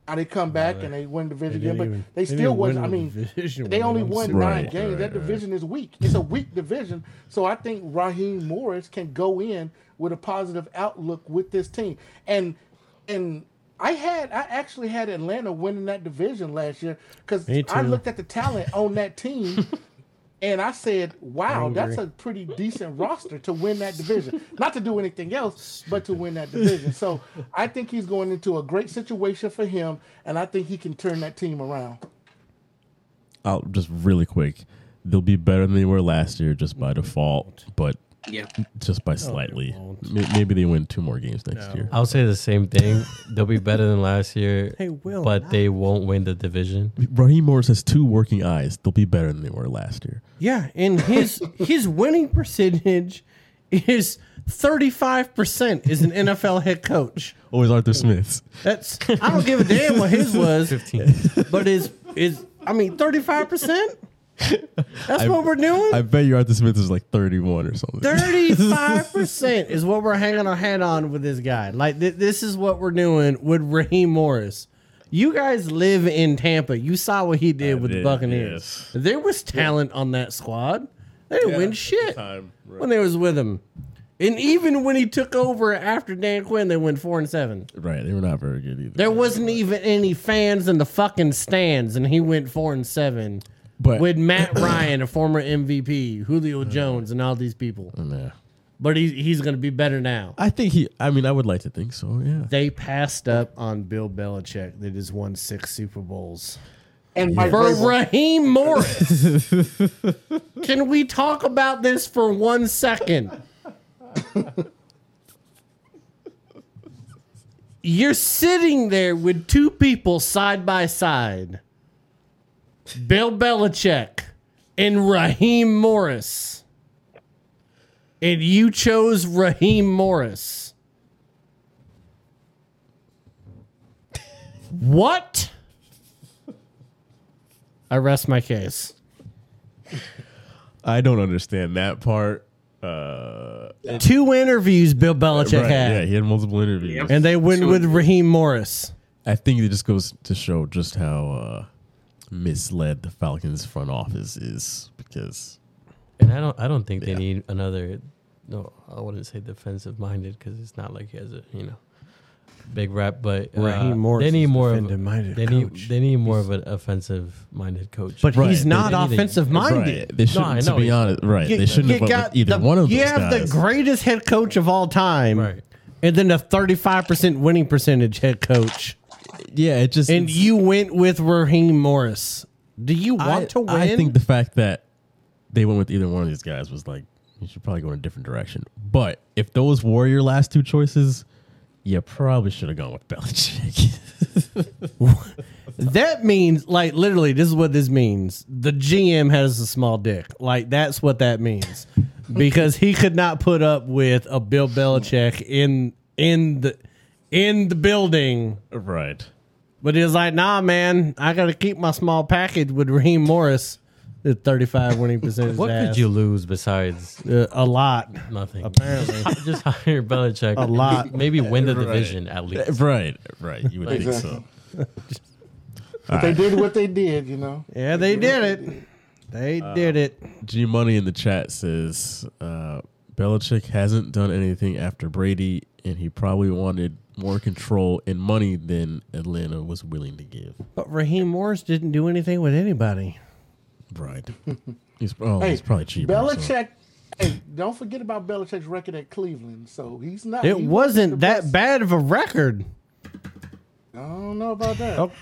now they come back and they win the division again, but even- they, they still didn't was. win I mean, division they only won nine Right, games. right, that right. division is weak. It's a weak division. So I think Raheem Morris can go in with a positive outlook with this team, and and. I had I actually had Atlanta winning that division last year because I looked at the talent on that team *laughs* and I said, "Wow, that's a pretty decent roster to win that division. Not to do anything else, but to win that division." So I think he's going into a great situation for him, and I think he can turn that team around. I'll just really quick. They'll be better than they were last year just by mm-hmm. default, but Yeah. just by oh, slightly. May- Maybe they win two more games next year. I'll say the same thing. They'll be better than last year, They will but not. they won't win the division. Raheem Morris has two working eyes. They'll be better than they were last year. Yeah, and his *laughs* his winning percentage is thirty five percent. Is an NFL head coach. Oh, Always Arthur Smith's. That's I don't give a damn what his *laughs* was, 15. but is is I mean thirty five percent. *laughs* That's what we're doing. I bet you Arthur Smith is like 31 or something. Thirty-five percent is what we're hanging our hat on with this guy. Like th- this is what we're doing with Raheem Morris. You guys live in Tampa. You saw what he did I with the Buccaneers. yes. There was talent on that squad. They didn't win shit Time, right. when they was with him. And even when he took over after Dan Quinn, they went four and seven. Right, they were not very good either. There wasn't even any fans in the fucking stands, and he went four and seven But with Matt *coughs* Ryan, a former MVP, Julio Jones, and all these people. Oh, yeah. But he, he's going to be better now. I think he. I mean, I would like to think so. Yeah. They passed up on Bill Belichick that has won six Super Bowls. And Mike For Raheem *laughs* Morris. *laughs* Can we talk about this for one second? You're sitting there with two people side by side Bill Belichick and Raheem Morris. And you chose Raheem Morris. What? I rest my case. I don't understand that part. Uh, Two interviews Bill Belichick right, had, yeah, he had multiple interviews. Yep. and they went with Raheem Morris. I think it just goes to show just how uh, misled the Falcons front office is because And I don't I don't think they need another. No, I wouldn't say defensive minded because it's not like he has a you know big rep, but uh, Raheem Morris they need more of a, defensive-minded they need coach. they need more of an offensive minded coach. But Right, he's not they need a- offensive minded. right, they shouldn't. I to be honest, right? You- they shouldn't have got either the- one of You those have guys. the greatest head coach of all time, Right. and then a 35% winning percentage head coach, yeah, it just and you went with Raheem Morris. Do you want I, to win? I think the fact that they went with either one of these guys was like you should probably go in a different direction. But if those were your last two choices, you probably should have gone with Belichick. *laughs* that means, like, literally, this is what this means. The GM has a small dick. Like, that's what that means. because he could not put up with a Bill Belichick in in the in the building right. But he was like, nah, man, I got to keep my small package with Raheem Morris at 35 winning percentage. what could you lose besides Uh, a lot. nothing? Apparently. *laughs* just hire Belichick. A lot. Maybe win the division at least. Right. Right. You would think Exactly. so. *laughs* But they did what they did, you know. Yeah, they did it. They did it. G Money in the chat says uh, Belichick hasn't done anything after Brady, and he probably wanted more control and money than Atlanta was willing to give. But Raheem Morris didn't do anything with anybody. Right. *laughs* He's oh, Hey, he's probably cheaper. so- Belichick. Hey, don't forget about Belichick's record at Cleveland. So he's not. It he wasn't that best. bad of a record. I don't know about that. Oh,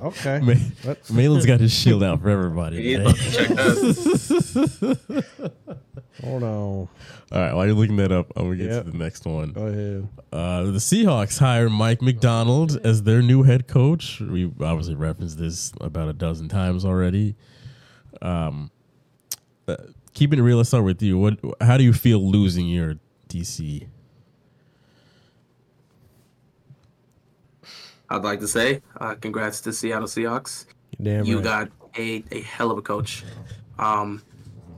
okay. Ma- Mahlon's got his shield out for everybody. You today. need to check that. *laughs* Hold on. All right, while you're looking that up, I'm gonna get Yep. to the next one. Go ahead. Uh, the Seahawks hire Mike Macdonald as their new head coach. We obviously referenced this about a dozen times already. Um, uh, keeping it real, let's start with you. What? How do you feel losing your DC? I'd like to say, uh, congrats to Seattle Seahawks. Damn you right. got a, a hell of a coach. Um,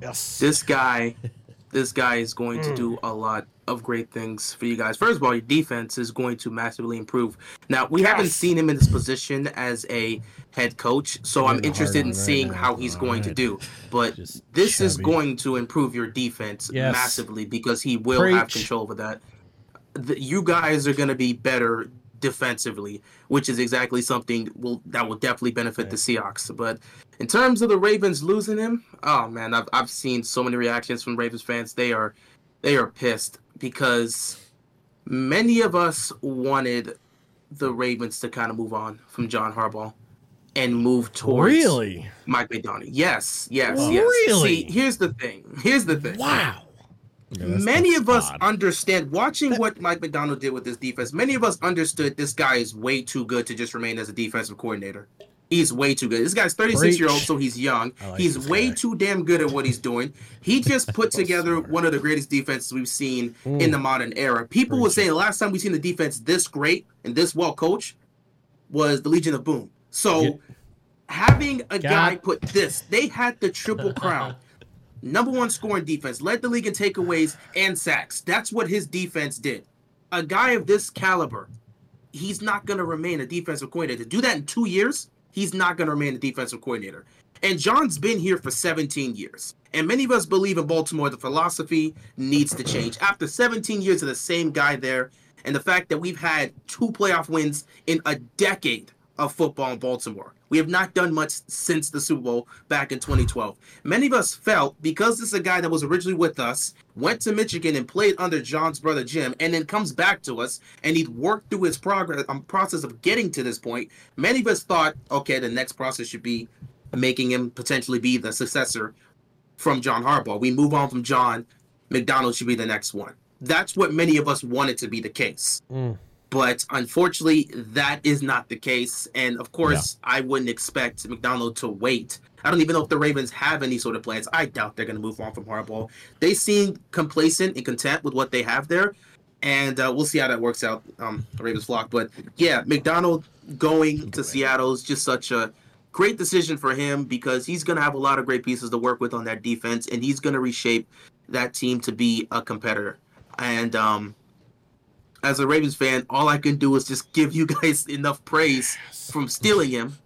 yes. this guy, *laughs* this guy is going to do a lot of great things for you guys. First of all, your defense is going to massively improve. Now, we haven't seen him in this position as a head coach, so I'm interested in right seeing now. how he's going to do. But Just this is going to improve your defense Yes. massively because he will have control over that. The, you guys are going to be better defensively, which is exactly something will that will definitely benefit the Seahawks. But in terms of the Ravens losing him, oh man, I've I've seen so many reactions from Ravens fans. They are they are pissed because many of us wanted the Ravens to kind of move on from John Harbaugh and move towards Really? Mike Macdonald. Yes, yes, yes. Really? See, here's the thing. Here's the thing. Wow. Many of us understand watching what Mike Macdonald did with this defense. Many of us understood this guy is way too good to just remain as a defensive coordinator. He's way too good. This guy's 36 year old, so he's young. like he's way guy. too damn good at what he's doing. He *laughs* just put together one of the greatest defenses we've seen in the modern era. People were saying the last time we seen the defense this great and this well coached was the Legion of Boom. So Yeah. having a guy put this, they had the triple crown. *laughs* Number one scoring defense, led the league in takeaways and sacks. That's what his defense did. A guy of this caliber, he's not going to remain a defensive coordinator. To do that in two years, he's not going to remain a defensive coordinator. And John's been here for 17 years. And many of us believe in Baltimore the philosophy needs to change. After 17 years of the same guy there, and the fact that we've had two playoff wins in a decade of football in Baltimore. We have not done much since the Super Bowl back in 2012. Many of us felt because this is a guy that was originally with us, went to Michigan and played under John's brother Jim, and then comes back to us and he'd worked through his progress um, process of getting to this point. Many of us thought, okay, the next process should be making him potentially be the successor from John Harbaugh. We move on from John. Macdonald should be the next one. That's what many of us wanted to be the case. But unfortunately, that is not the case. And of course, I wouldn't expect Macdonald to wait. I don't even know if the Ravens have any sort of plans. I doubt they're going to move on from Harbaugh. They seem complacent and content with what they have there. And uh, we'll see how that works out, um, the Ravens flock. But yeah, Macdonald going to Seattle is just such a great decision for him because he's going to have a lot of great pieces to work with on that defense, and he's going to reshape that team to be a competitor. And um, as a Ravens fan, all I can do is just give you *laughs* guys enough praise from stealing him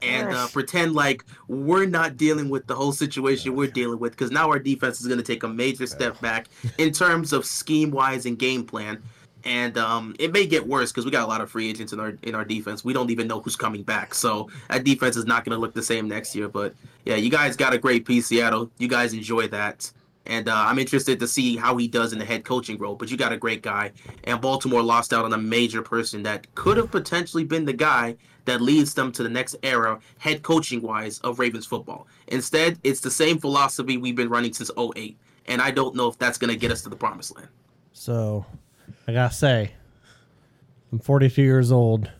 and uh, pretend like we're not dealing with the whole situation we're dealing with because now our defense is going to take a major step back in terms of scheme wise and game plan and um, it may get worse because we got a lot of free agents in our in our defense. We don't even know who's coming back, so that defense is not going to look the same next year. But yeah, you guys got a great piece, Seattle. You guys enjoy that, and uh, I'm interested to see how he does in the head coaching role. But you got a great guy, and Baltimore lost out on a major person that could have potentially been the guy that leads them to the next era, head coaching wise, of Ravens football. Instead, it's the same philosophy we've been running since 08, and I don't know if that's going to get us to the promised land. So, I gotta say, I'm 42 years old.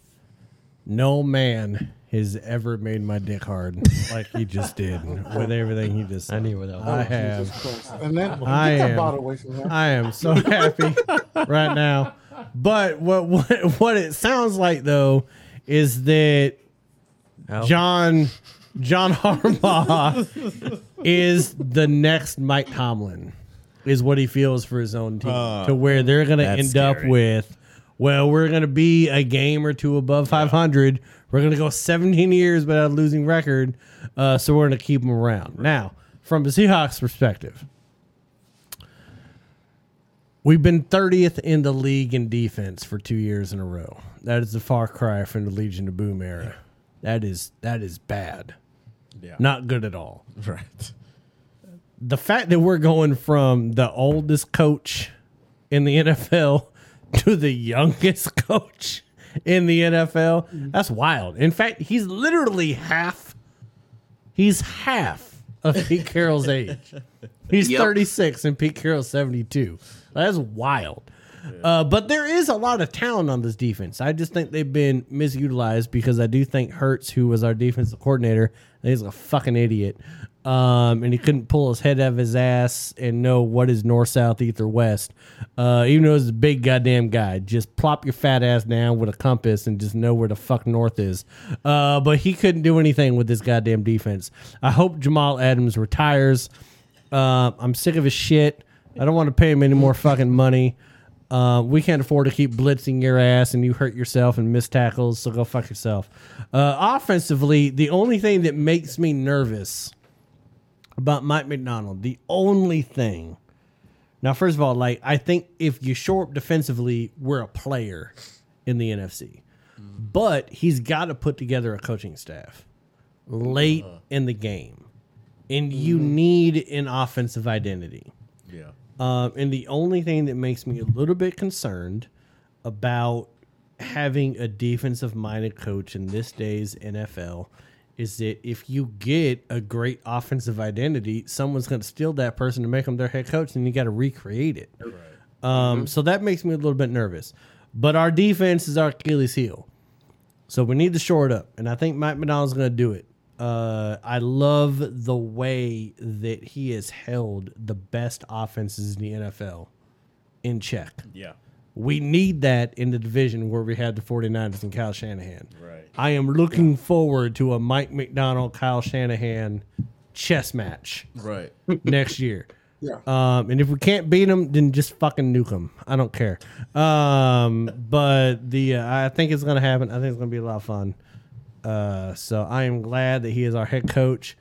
No man has ever made my dick hard *laughs* like he just did with everything he just. I Said. knew where that was. I Oh, have. And then I get that am. away from. I am so happy right now. But what what what it sounds like though is that Al? John John Harbaugh is the next Mike Tomlin, is what he feels for his own team, Uh, to where they're going to that's end up with, well, we're going to be a game or two above 500. We're going to go 17 years without a losing record, uh, so we're going to keep them around. Now, from the Seahawks perspective, We've been 30th in the league in defense for two years in a row. That is a far cry from the Legion of Boom era. That is that is bad. Yeah. Not good at all. Right. The fact that we're going from the oldest coach in the NFL *laughs* to the youngest *laughs* coach in the NFL, that's wild. In fact, he's literally half he's half of *laughs* Pete Carroll's age. He's Yep. 36 and Pete Carroll's 72. That's wild. Uh, but there is a lot of talent on this defense. I just think they've been misutilized because I do think Hurtt, who was our defensive coordinator, he's a fucking idiot. Um, and he couldn't pull his head out of his ass and know what is north, south, east, or west. Uh, even though he's a big goddamn guy, just plop your fat ass down with a compass and just know where the fuck north is. Uh, but he couldn't do anything with this goddamn defense. I hope Jamal Adams retires. Uh, I'm sick of his shit. I don't want to pay him any more fucking money. Uh, we can't afford to keep blitzing your ass and you hurt yourself and miss tackles, so go fuck yourself. Uh, offensively, the only thing that makes me nervous about Mike Macdonald, the only thing. Now, first of all, like I think if you shore up defensively, we're a player in the NFC. But he's got to put together a coaching staff late in the game. And you need an offensive identity. Yeah. Um, and the only thing that makes me a little bit concerned about having a defensive minded coach in this day's NFL is that if you get a great offensive identity, someone's going to steal that person to make them their head coach, and you got to recreate it. Um, So that makes me a little bit nervous. But our defense is our Achilles heel. So we need to shore it up. And I think Mike Macdonald's going to do it. Uh, I love the way that he has held the best offenses in the NFL in check. Yeah. We need that in the division where we had the 49ers and Kyle Shanahan. Right. I am looking forward to a Mike Macdonald, Kyle Shanahan chess match Right. *laughs* next year. Yeah. Um, and if we can't beat them, then just fucking nuke them. I don't care. Um, but the uh, I think it's gonna happen. I think it's gonna be a lot of fun. Uh, so I am glad that he is our head coach.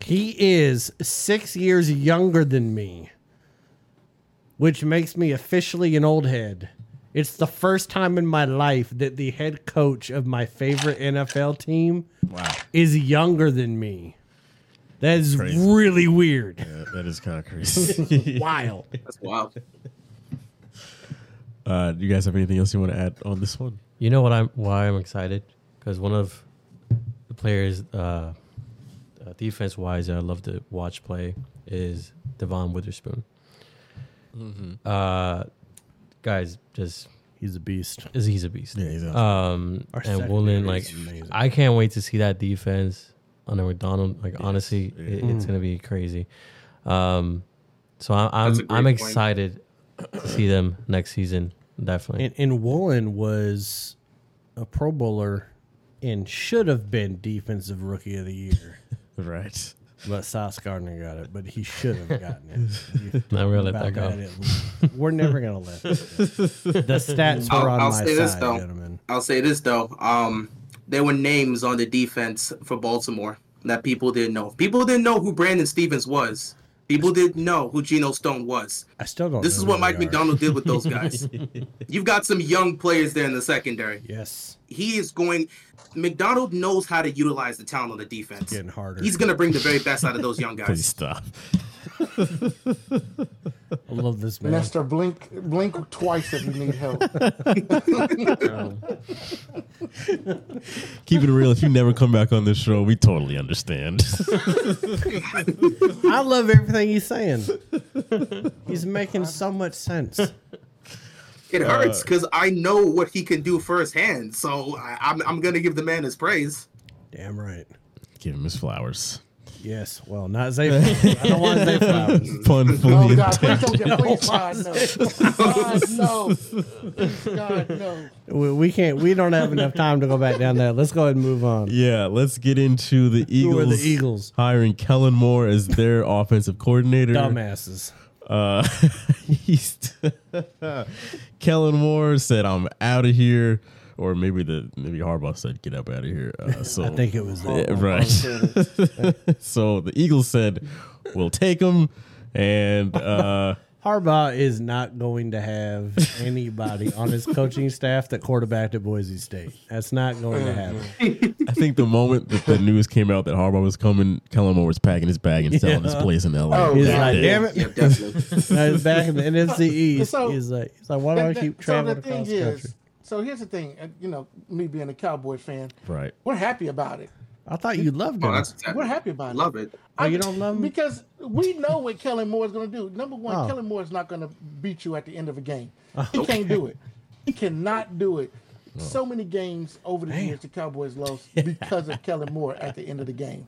He is six years younger than me, which makes me officially an old head. It's the first time in my life that the head coach of my favorite NFL team Wow. is younger than me. That is Crazy. really weird. Yeah, that is kind of *laughs* crazy. Wild. That's wild. uh, do you guys have anything else you want to add on this one? You know what I'm why I'm excited because one of the players, uh, uh, defense wise, that I love to watch play is Devon Witherspoon. Uh, guys, just He's a beast. is he's a beast. Yeah, he's awesome. Um, Our and Woolen, like amazing. I can't wait to see that defense under Macdonald. Like honestly, Yeah. it, it's gonna be crazy. Um, so I, That's a I'm I'm point. excited to see them next season. Definitely. And, and Woolen was a Pro Bowler and should have been Defensive Rookie of the Year. *laughs* right. But Sauce Gardner got it, but he should have gotten it. *laughs* Not gonna let that About go. it. We're never going to let it. The stats I'll- were on I'll my say this, though. gentlemen. I'll say this though. Um, there were names on the defense for Baltimore that people didn't know. People didn't know who Brandon Stephens was. People didn't know who Geno Stone was. I still don't. This know is what who Mike are. Macdonald did with those *laughs* guys. You've got some young players there in the secondary. Yes, He is going. Macdonald knows how to utilize the talent on the defense. getting harder. He's going to bring the very best out of those *laughs* young Please guys. stop. *laughs* I love this man. Nestor, blink, blink twice if you need help. Keep it real. If you never come back on this show, we totally understand. *laughs* I love everything he's saying. He's making so much sense. It hurts because I know what he can do firsthand. So I, I'm, I'm going to give the man his praise. Damn right. Give him his flowers. Yes. Well, not Zay. Flowers. I don't want Zay *laughs* Flowers. Pun Oh fully God, please intended. don't get please, God no. God no. God no. We, we can't. We don't have enough time to go back down there. Let's go ahead and move on. Yeah, let's get into the Eagles. Who are the Eagles? hiring Kellen Moore as their offensive coordinator. Dumbasses. Uh, *laughs* he's *laughs* Kellen Moore said, "I'm out of here," or maybe the maybe Harbaugh said, "Get up out of here." Uh, *laughs* so I think it was. Yeah, right. so the Eagles said, "We'll take him," and uh, Harbaugh is not going to have *laughs* anybody on his coaching staff that quarterbacked at Boise State. That's not going to happen. I think the moment that the news came out that Harbaugh was coming, Kellen Moore was packing his bag and selling his place in LA. Oh, He's Yeah. like, day. damn it. Yeah, *laughs* definitely. He's back in the NFC East. So- he's like, he's like, why do I keep traveling so across the country? so here's the thing. Uh, you know, me being a Cowboy fan, Right. we're happy about it. I thought you loved Oh, him. that's exactly. We're happy about it. Love it. Oh, you don't love him? because we know what Kellen Moore is going to do. Number one, Oh. Kellen Moore is not going to beat you at the end of a game. Oh, he can't do it. He cannot do it. Oh. So many games over the years the Cowboys lost *laughs* because of Kellen Moore at the end of the game,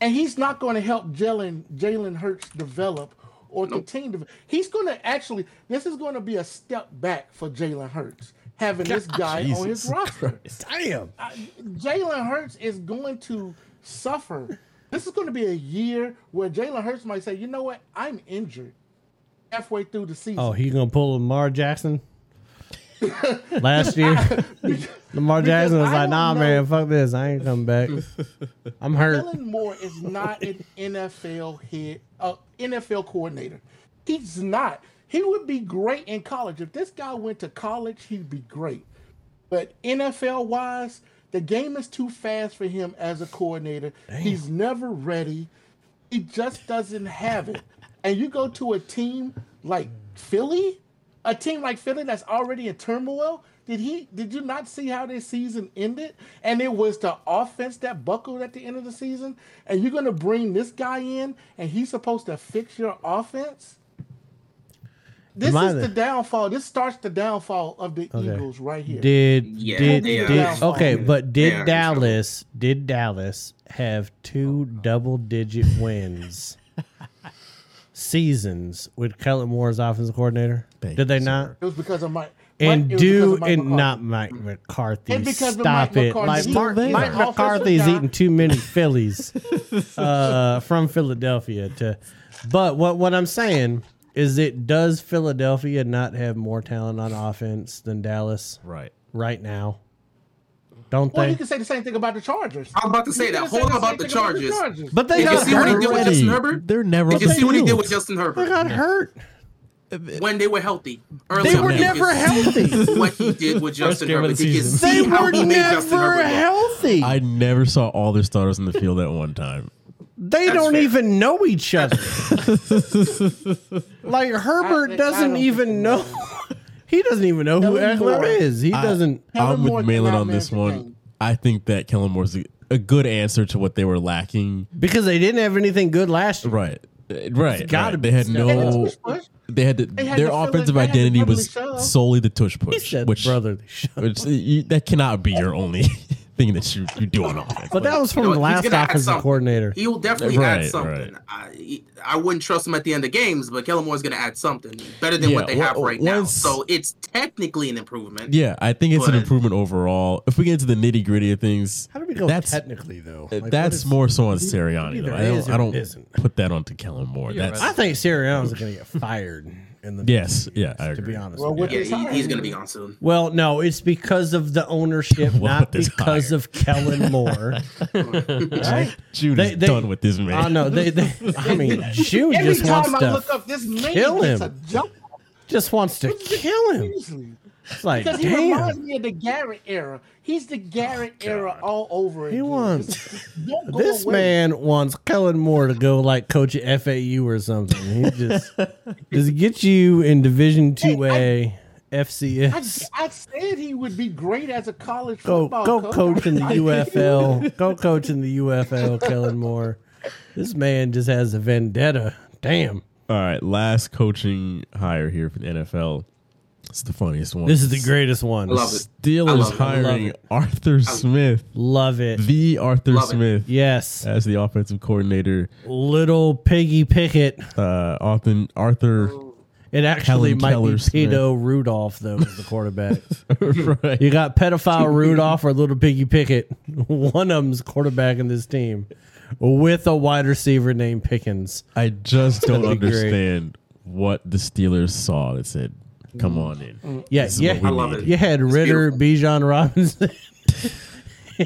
and he's not going to help Jalen Jalen Hurts develop or continue. To, he's going to actually. This is going to be a step back for Jalen Hurts having this guy on his Jesus roster. Damn. Jalen Hurts is going to suffer. This is going to be a year where Jalen Hurts might say, "You know what? I'm injured." Halfway through the season. Oh, he gonna pull Lamar Jackson? *laughs* Last year, *laughs* Lamar Jackson was like, "Nah, know. man, fuck this. I ain't coming back. *laughs* I'm hurt." Kellen Moore is not an NFL head, uh, NFL coordinator. He's not. He would be great in college. If this guy went to college, he'd be great. But NFL wise, the game is too fast for him as a coordinator. He's never ready. He just doesn't have it. And you go to a team like Philly, a team like Philly that's already in turmoil. Did he? Did you not see how this season ended? And it was the offense that buckled at the end of the season. And you're going to bring this guy in, and he's supposed to fix your offense. This Am is the- the downfall. This starts the downfall of the Eagles right here. Did Yeah, did, they are. did okay, but did are in Dallas did Dallas have two double digit wins *laughs* seasons with Kellen Moore as offensive coordinator? Thank did they you, not? It was because of Mike. And Mike- it was because do Mike and McCarthy. not Mike McCarthy. And because of Stop Mike it. McCarthy. Like He's Mike there. McCarthy's eating too many Phillies *laughs* uh, from Philadelphia to. But what what I'm saying is, it does Philadelphia not have more talent on offense than Dallas Right. right now? Don't Well, they? you can say the same thing about the Chargers. I was about to say You that. can say Hold on about the Chargers. But they Did you got see what he hurt. did with Justin Herbert? They're never. Did you see what he did with Justin Herbert. They Herbert got hurt. when they were healthy? Early They on, were you could never see healthy. What he did with Justin game of Herbert? the Did you season. see They how were he made Justin never Herbert look? healthy. I never saw all their starters in the field at one time. They That's don't fair. even know each other. *laughs* like Herbert I- I doesn't even think know. *laughs* he doesn't even know who Kellen Eckler Moore. is. He I- doesn't. Kellen I'm Moore with Mahlon cannot on this manage the one. game. I think that Kellen Moore's a, a good answer to what they were lacking. because they didn't have anything good last year. Right. Uh, Right. gotta right. be They had They had the no. tush push. They had to, They had their to fill it- offensive they had to identity brotherly was shove. solely the tush He push, said which, brotherly shove. which you, that cannot be your only *laughs* thing that you, you do on offense. But that was from You know, the last gonna add offensive coordinator. He will definitely Right, add something. right. I, I wouldn't trust him at the end of games, but Kellen Moore's going to add something better than Yeah, what they well, have right now. So it's technically an improvement. yeah, I think it's an improvement overall. If we get into the nitty gritty of things, How do we go that's technically though? Like, that's is- more so on Sirianni. either Though. I don't, I don't put that onto Kellen Moore. Yeah, That's I think Sirianni's going to get fired in the Yes, yeah, I to agree. be honest. Well, with with. Yeah, this he, he's gonna be gone soon. Well, no, it's because of the ownership, *laughs* Well, not this because hire. of Kellen Moore. *laughs* right? Jude They- is they- done with this man. I know they, they. I mean, *laughs* Jude Every just wants time I to look up this man, kill gets him. a jump just wants to kill him. easily. It's like, Because he reminds me of the Garrett era. He's the Garrett oh, era all over He again. wants- Just *laughs* don't go this away. man wants Kellen Moore to go like coach at FAU or something. He just does it get you in Division Two A, FCS. I, I said he would be great as a college Go football go coach. coach in the *laughs* UFL. *laughs* Go coach in the UFL, Kellen Moore. This man just has a vendetta. Damn. All right, last coaching hire here for the NFL. It's the funniest one. This is the greatest one. I love it. Steelers love it. I love hiring it. Arthur Smith, Love it. the Arthur Love it. Smith, Yes. as the offensive coordinator. Little Piggy Pickett. Uh, Arthur, Arthur It actually Helen might Keller be Smith. Pedo Rudolph though as the quarterback. *laughs* right. you got pedophile Rudolph or Little Piggy Pickett. *laughs* One of them's quarterbacking this team with a wide receiver named Pickens. I just don't gonna great. understand what the Steelers saw that said, "Come mm. on in." Mm. Yeah, This is yeah. what we I love need. it. You had Ritter, Bijan Robinson. *laughs*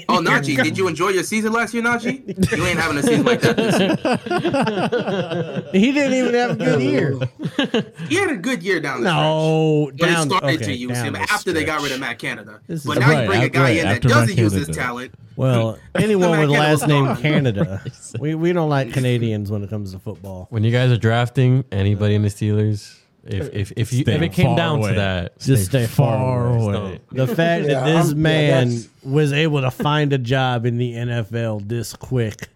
Oh, Najee, did you enjoy your season last year, Najee? You ain't having a season like that this year. *laughs* he didn't even have a good *laughs* year. He had a good year down the stretch. No, When down they started okay, to use down him the after they got rid of Matt Canada. This But is- now Right, you bring a guy right, in that after Matt doesn't use his Canada. talent. Well, anyone with Canada last was name gone. Canada, we we don't like Canadians when it comes to football. When you guys are drafting anybody in the Steelers, if if if you if it came down away. to that, Just stay far away. Don't. The fact Yeah, that this I'm- man that's- was able to find a job in the NFL this quick.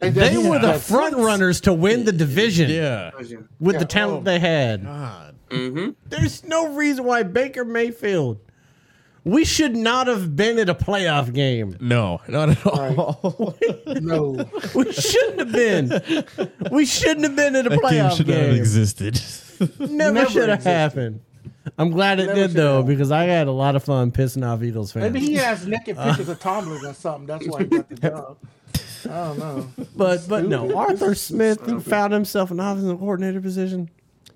Hey, They that's- were the that's- front runners to win the division Yeah. with Yeah, the talent oh. they had. Mm-hmm. There's no reason why Baker Mayfield. We should not have been at a playoff game. No, not at all. *laughs* No. We shouldn't have been. We shouldn't have been at a that game playoff should not have existed. Never, Never should have existed. happened. I'm glad it Never did should though have. because I had a lot of fun pissing off Eagles fans. Maybe he has naked pictures of Tomlin or something. That's why he got the job. I don't know. *laughs* But but no, Arthur Smith found himself an offensive coordinator position.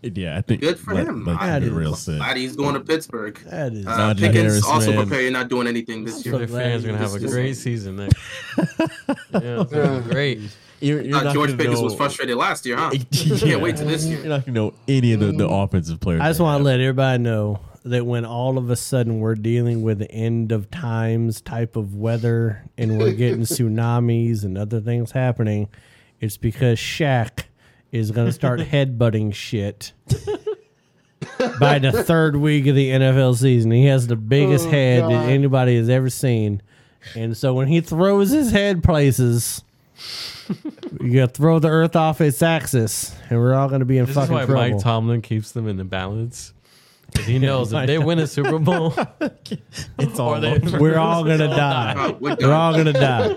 yeah, I think Good for let- him. let's I- be real sick. Glad he's going to Pittsburgh. That is Uh, Najee Pickens Harris, also man. prepare you're not doing anything this year. the fans are *laughs* gonna have a great season next. yeah, it's gonna be great. You're, you're Thought not George gonna Pickens know- was frustrated last year, huh? Yeah. *laughs* *laughs* Can't wait to this year. You're not gonna know any of the, the mm. offensive players. I just want to let everybody know that when all of a sudden we're dealing with the end of times type of weather and we're getting *laughs* tsunamis and other things happening, it's because Shaq is going to start headbutting shit by the third week of the NFL season. He has the biggest Oh, head God. that anybody has ever seen. And so when he throws his head places, you got to throw the earth off its axis, and we're all going to be in This is fucking why trouble. Mike Tomlin keeps them in the balance. Because he *laughs* knows if they win a Super Bowl, *laughs* It's all they, over. We're all gonna die. We're We're all gonna die.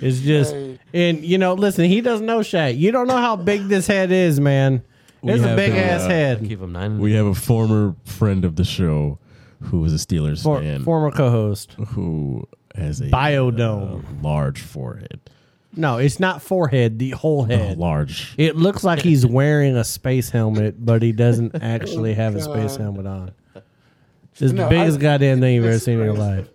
It's just, and you know, listen, he doesn't know Shaq. You don't know how big this head is, man. It's a have big a, ass uh, head. keep them nine. We have a former friend of the show who was a Steelers For, fan former co-host. who has a Biodome. uh, large forehead, No, it's not forehead. The whole a head. large. It looks like he's wearing a space helmet, but he doesn't *laughs* oh, actually have a space helmet on. It's the No, biggest I- goddamn thing you've ever seen in your life.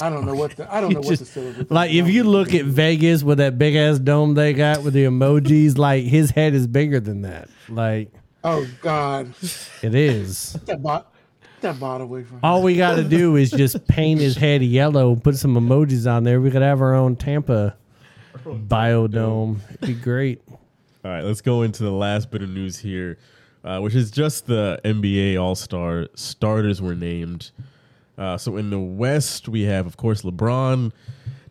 I don't know what the I don't know what Just- the Steelers. Like if you look at Vegas with that big ass dome they got with the emojis, like his head is bigger than that. Like Oh God, it is. *laughs* that bot, that bot away from. All we got to do is just paint his head yellow, put some emojis on there. We could have our own Tampa biodome. It'd be great. All right, let's go into the last bit of news here, uh, which is just the NBA All Star starters were named. Uh, so in the West, we have, of course, LeBron,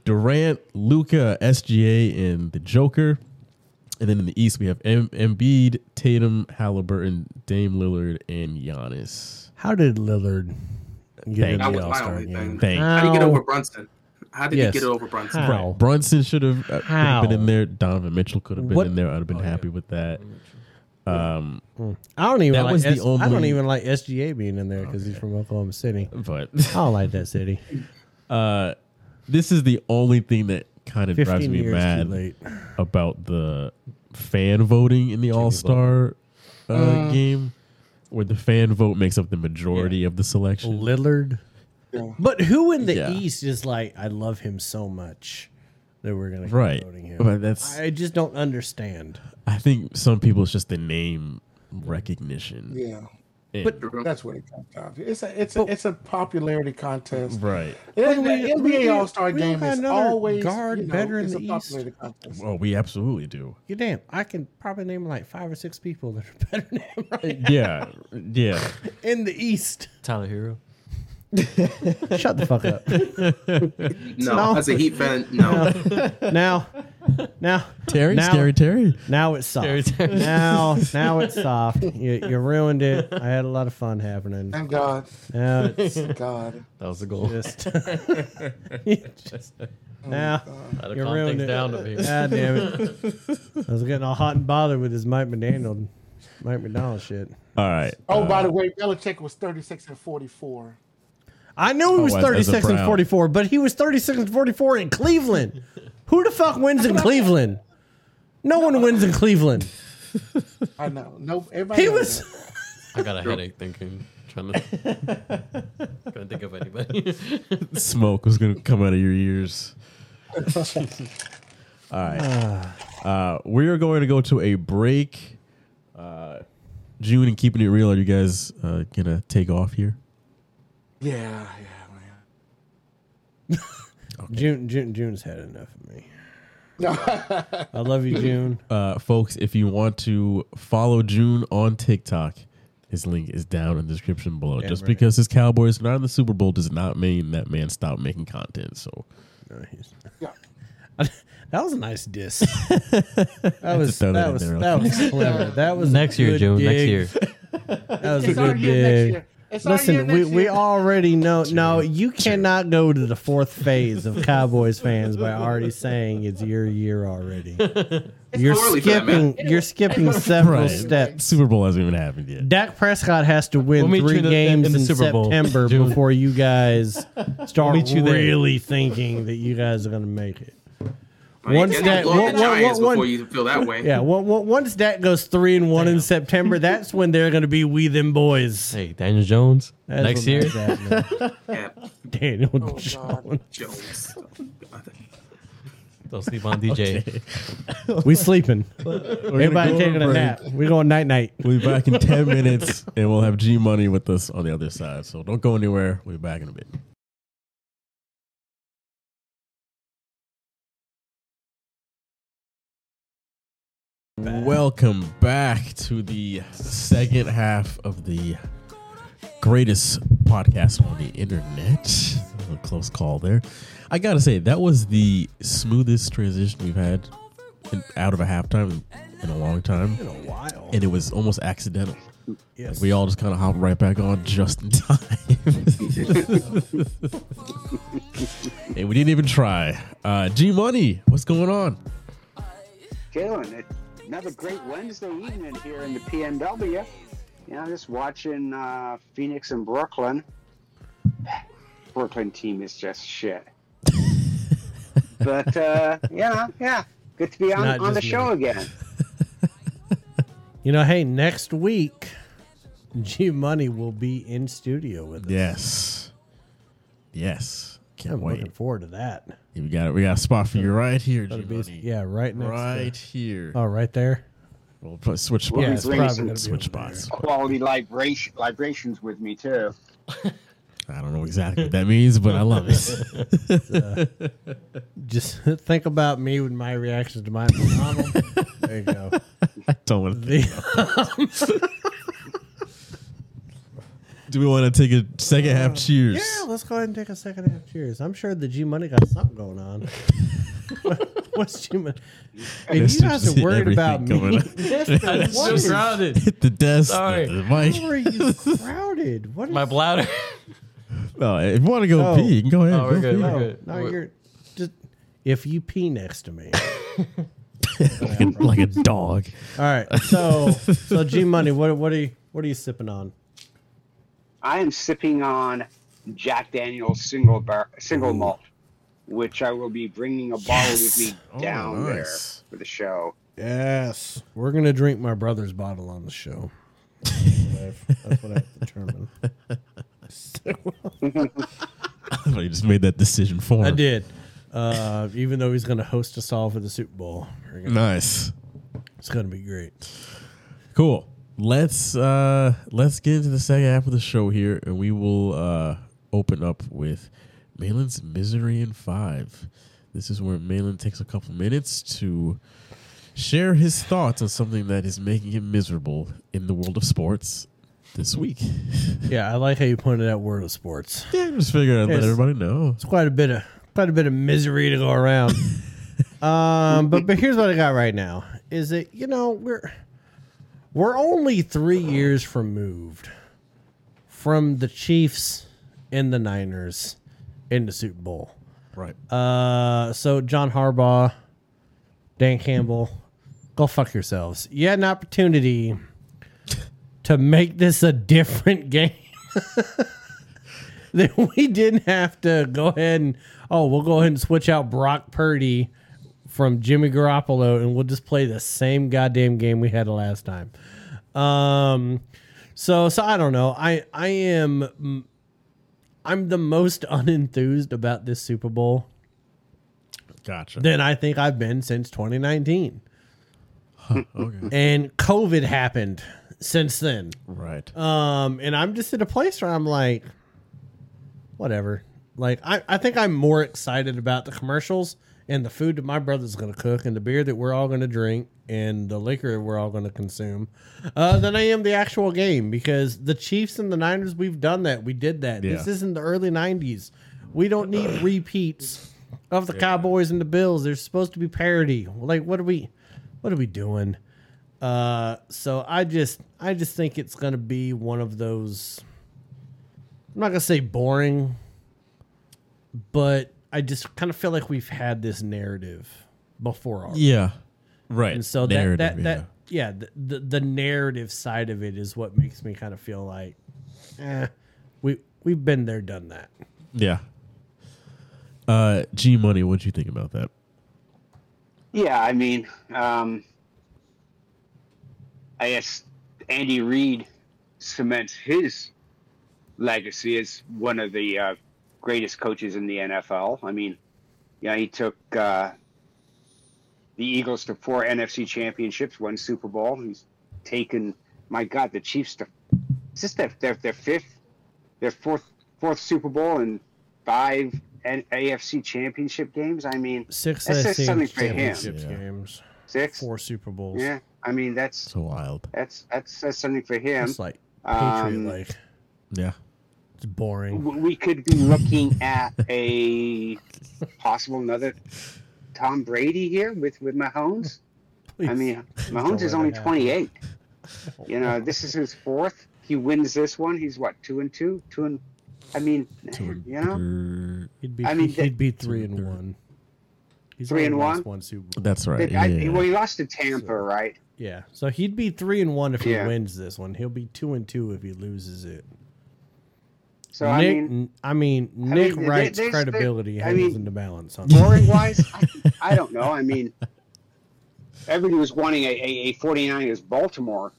Durant, Luka, SGA, and the Joker. And then in the East, we have M- Embiid, Tatum, Halliburton, Dame Lillard, and Giannis. How did Lillard get in That the All Star game? thing. Thank How did he get over Brunson? How did Yes. he get it over Brunson? How? Brunson should have, uh, been in there. Donovan Mitchell could have been What- in there. I'd have been happy with that. Um, I don't even That like was the S- I don't even like SGA being in there because he's from Oklahoma City. but I don't like that city. *laughs* uh, this is the only thing that kind of drives me mad about the fan voting in the All Star uh, Mm. game where the fan vote makes up the majority of the selection. Lillard. Yeah. But who in the Yeah. East is like, I love him so much that we're gonna keep Right. voting him? But that's I just don't understand. I think some people it's just the name recognition. Yeah, And- But- that's what it comes down to. It's a it's a it's a popularity contest. right. The we- we- NBA All Star we don't game got is another always guard you know, better in it's the a East. popularity contest. Well, we absolutely do. You damn, I can probably name like five or six people that are *laughs* better than him right Yeah. Yeah. *laughs* in the East. Tyler Herro. *laughs* Shut the fuck up. No, No. as a Heat fan, no. Now, now, Terry, Now- scary Terry. now it's soft. Scary Terry. Now, now it's soft. You, you ruined it. I had a lot of fun happening. Thank God, Now it's God. That was the goal. just, *laughs* *laughs* just now. Had to You calm ruined things it. down to me. God damn it! I was getting all hot and bothered with his Mike McDaniel, Mike Macdonald shit. All right. Oh, uh, by the way, Belichick was 36 and 44. I knew he Oh, was as- as a 36 and 44, but he was 36 and 44 in Cleveland. Who the fuck wins in Cleveland? No one wins in Cleveland. I know. No, everybody. He was. that. I got a headache thinking, trying *laughs* to, couldn't think of anybody. *laughs* smoke was gonna come out of your ears. *laughs* All right. Uh, we are going to go to a break. Uh, June and keeping it real. Are you guys uh, gonna take off here? Yeah, yeah, man. *laughs* June, June, June's had enough of me. *laughs* I love you, June. Uh, folks, if you want to follow June on TikTok, his link is down in the description below. Damn Just right. because his Cowboys are not in the Super Bowl does not mean that man stopped making content. So No, he's- Yeah. *laughs* That was a nice diss. That was that that was that was clever. That was next year, good June. Next year. That was a It's our good year next dig. Year. It's Listen, we, we year. already know. No, you cannot go to the fourth *laughs* phase of Cowboys fans by already saying it's your year already. *laughs* You're too early for that, skipping. You're skipping *laughs* several right, steps. Super Bowl hasn't even happened yet. Dak Prescott has to win We'll three the- games in in, the Super Bowl, September June. before you guys start meet you there. really thinking that you guys are going to make it. Like, Once you that- can't blow one- the one- Giants one- before you feel that way. Yeah, well, well, once Dak goes three and one in September, that's when they're going to be we them boys. Hey, Daniel Jones That's next year. that's. *laughs* Yeah, *laughs* Daniel Oh, God. Jones. Jones. Don't sleep on DJ. *laughs* We sleeping. We're Everybody go taking a break. nap. We going night night. We'll be back in 10 minutes and we'll have G Money with us on the other side. So don't go anywhere. We'll be back in a bit. Welcome back to the second half of the greatest podcast on the internet. A close call there. I gotta say, that was the smoothest transition we've had in, out of a halftime in, in a long time In a while. and it was almost accidental. Yes. We all just kind of hopped right back on just in time. *laughs* and we didn't even try. Uh, G Money, what's going on? Jalen, it's another great Wednesday evening here in the PNW. You know, just watching uh, Phoenix and Brooklyn. Brooklyn team is just shit. *laughs* but uh, yeah, yeah, good to be on, Not on the just show me. again. *laughs* You know, hey, next week, G Money will be in studio with us. Yes. Yes. Can't I'm wait. looking forward to that. We got it. we got a spot for you right here, G That'll be, Money. yeah, right next. Right To, here. oh, right there. We'll put switch We'll Yeah, it's spots. probably gonna Switch spots. quality libration, libations with me too. I don't know exactly what that means, but I love it. *laughs* Uh, just *laughs* think about me with my reactions to my *laughs* Macdonald. there you go. I don't want to The- Do we want to take a second half uh, cheers? yeah, let's go ahead and take a second half. Cheers. I'm sure the G Money got something going on. *laughs* What's G Money? If you guys just are worried about me, everything coming I'm so What is- crowded. Hit the desk. Sorry. The, the mic. how are you *laughs* crowded? What is My bladder. No, if you want to go Oh. pee, you can go ahead. Oh, we're Go good. pee. We're No, good. no, We're- you're just if you pee next to me. *laughs* like, a, like a dog. All right, so so G Money, what what are you what are you sipping on? I am sipping on Jack Daniel's single bar, single malt, which I will be bringing a bottle with me Oh, down there for the show. Yes, we're gonna drink my brother's bottle on the show. That's what I've, that's what I've you just made that decision for I did. Uh, even though he's gonna host us all for the Super Bowl, gonna- Nice. it's gonna be great. Cool. Let's uh let's get into the second half of the show here, and we will uh open up with Mahlon's misery in five. This is where Malin takes a couple minutes to share his thoughts on something that is making him miserable in the world of sports this week. Yeah, I like how you pointed out World of Sports. yeah, I'm just figured I'd let everybody know. It's quite a bit of quite a bit of misery to go around. *laughs* um, but but here's what I got right now: is that you know we're we're only three years removed from the Chiefs and the Niners in the Super Bowl. Right. Uh, so John Harbaugh, Dan Campbell, go fuck yourselves. You had an opportunity to make this a different *laughs* game. that we didn't have to go ahead and oh, we'll go ahead and switch out Brock Purdy from Jimmy Garoppolo and we'll just play the same goddamn game we had last time. Um so so I don't know. I I am I'm the most *laughs* unenthused about this Super Bowl Gotcha. than I think I've been since 2019. okay. *laughs* And COVID happened since then. Right. Um, and I'm just at a place where I'm like, whatever. Like, I, I think I'm more excited about the commercials and the food that my brother's going to cook and the beer that we're all going to drink and the liquor we're all going to consume uh, than I am the actual game because the Chiefs and the Niners, we've done that. We did that. This isn't the early 90s. We don't need *clears throat* repeats of the Cowboys and the Bills. There's supposed to be parity. Like, what are we, what are we doing? Uh, so I just I just think it's gonna be one of those. I'm not gonna say boring, but I just kind of feel like we've had this narrative before. already. Yeah. Right. and so that Narrative, that yeah. that yeah, the, the the narrative side of it is what makes me kind of feel like, eh, we we've been there, done that. Yeah. Uh, G Money, what'd you think about that? Yeah, I mean, um, I guess Andy Reid cements his legacy as one of the uh, greatest coaches in the NFL. I mean, yeah, he took uh, the Eagles to four NFC championships, one Super Bowl. He's taken, my God, the Chiefs to is this their, their their fifth, their fourth fourth Super Bowl and five N- AFC championship games. I mean, Six That's AFC something for him. Yeah. games, six. four Super Bowls. Yeah, I mean that's So wild. that's that's, that's something for him. It's like Patriot Um, like. Yeah. It's boring. We could be looking at a possible another Tom Brady here with with Mahomes. I mean, don't Mahomes is only 28. You know, this is his fourth. He wins this one. He's what two and two, two and. I mean, you know, He'd be I mean, he'd be three and one. He's Three and one? One Super Bowl. That's right. But I- yeah. well, he lost to Tampa, right? Yeah, so he'd be three and one if he Yeah. wins this one. He'll be two and two if he loses it. So I Nick, mean, I mean, Nick there- Wright's there's- there- credibility I hangs mean, into balance on that. boring wise, I, *laughs* I don't know. I mean, everybody was wanting a, a, a 49ers Baltimore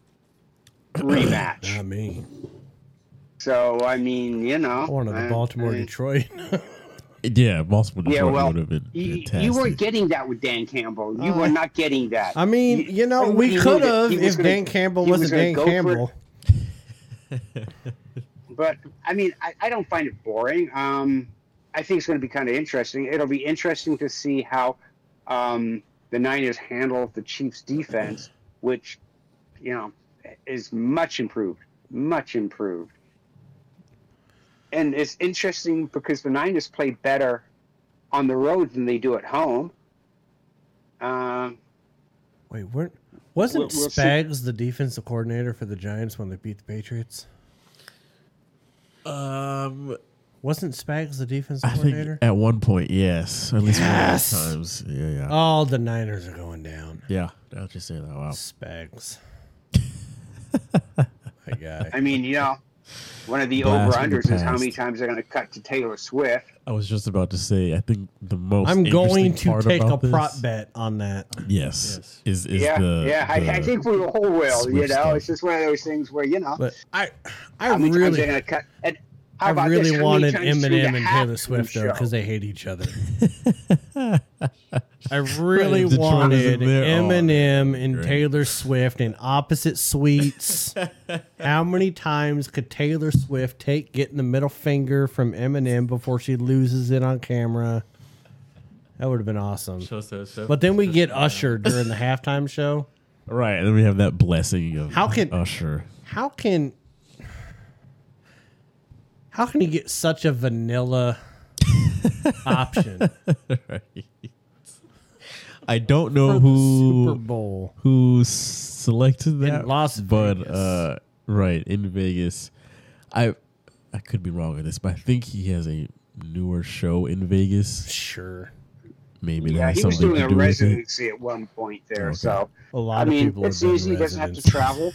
*clears throat* rematch. I mean, So I mean, you know, I wanted uh, the Baltimore I mean, Detroit. *laughs* yeah, multiple Yeah, Detroit well, would have been You, fantastic. you weren't getting that with Dan Campbell. You were not getting that. I mean, you know, we could have if gonna- Dan Campbell he was wasn't Dan gonna go for it. Campbell. *laughs* But I mean, I, I don't find it boring. Um, I think it's going to be kind of interesting. It'll be interesting to see how um, the Niners handle the Chiefs' defense, which you know is much improved, much improved. And it's interesting because the Niners play better on the road than they do at home. Um, Wait, weren't wasn't We'll- we'll see. Spags the defensive coordinator for the Giants when they beat the Patriots? Um, Wasn't Spags the defensive I think coordinator? at one point, yes, at least Yes! one of those times. Yeah, yeah, Oh, the Niners are going down. yeah. I'll just say that. Wow. Spags. *laughs* My guy. I mean, you know, One of the Blast over unders is how many past. times they're going to cut to Taylor Swift. I was just about to say. I think the most. I'm going to part take a about this- prop bet on that. Yes, Yes. is is yeah, the yeah. I, I the- think we all will. You know, stuff. it's just one of those things where you know. But I, I how many times really, they're going to cut? And how I about really this? Wanted times through the Eminem and Taylor Swift though because they hate each other. *laughs* I really Detroit wanted there. Eminem and great. Taylor Swift in opposite suites. *laughs* How many times could Taylor Swift take getting the middle finger from Eminem before she loses it on camera? That would have been awesome. But then we get Usher during the *laughs* halftime show. right, and then we have that blessing of How can- Usher. How can how can you get such a vanilla *laughs* option I don't know for the Super who Bowl? who selected that, Las but Vegas. uh, right in Vegas, I I could be wrong with this, but I think he has a newer show in Vegas. Sure. Maybe Yeah, that has he was doing a do residency at one point there. Okay. So A lot I of mean, people it's have done easy. He doesn't have to travel.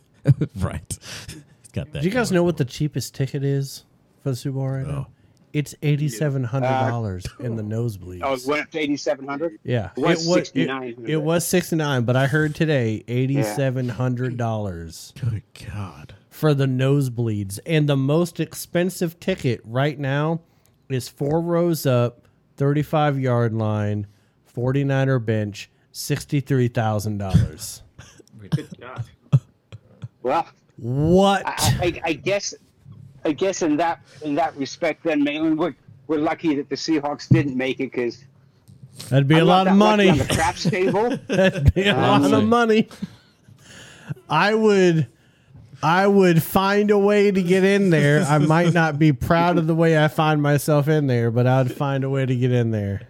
*laughs* right. He's got that. Do you guys know what the cheapest ticket is for the Super Bowl right No. now? Oh. It's eighty seven hundred dollars in the uh, nosebleeds. Oh, it went up to eighty seven hundred. yeah, it was it, $6,900. it was sixty nine, but I heard today eighty seven hundred dollars Good God. for the nosebleeds, and the most expensive ticket right now is four rows up, thirty five yard line, 49er bench, sixty three thousand dollars. *laughs* Good God. Well, What? I, I, I guess, I guess in that in that respect, then Mahlon, we're we're lucky that the Seahawks didn't make it because *laughs* That'd be a lot of money. on the craps table. That'd be a lot of money. I would I would find a way to get in there. I might not be proud of the way I find myself in there, but I'd find a way to get in there.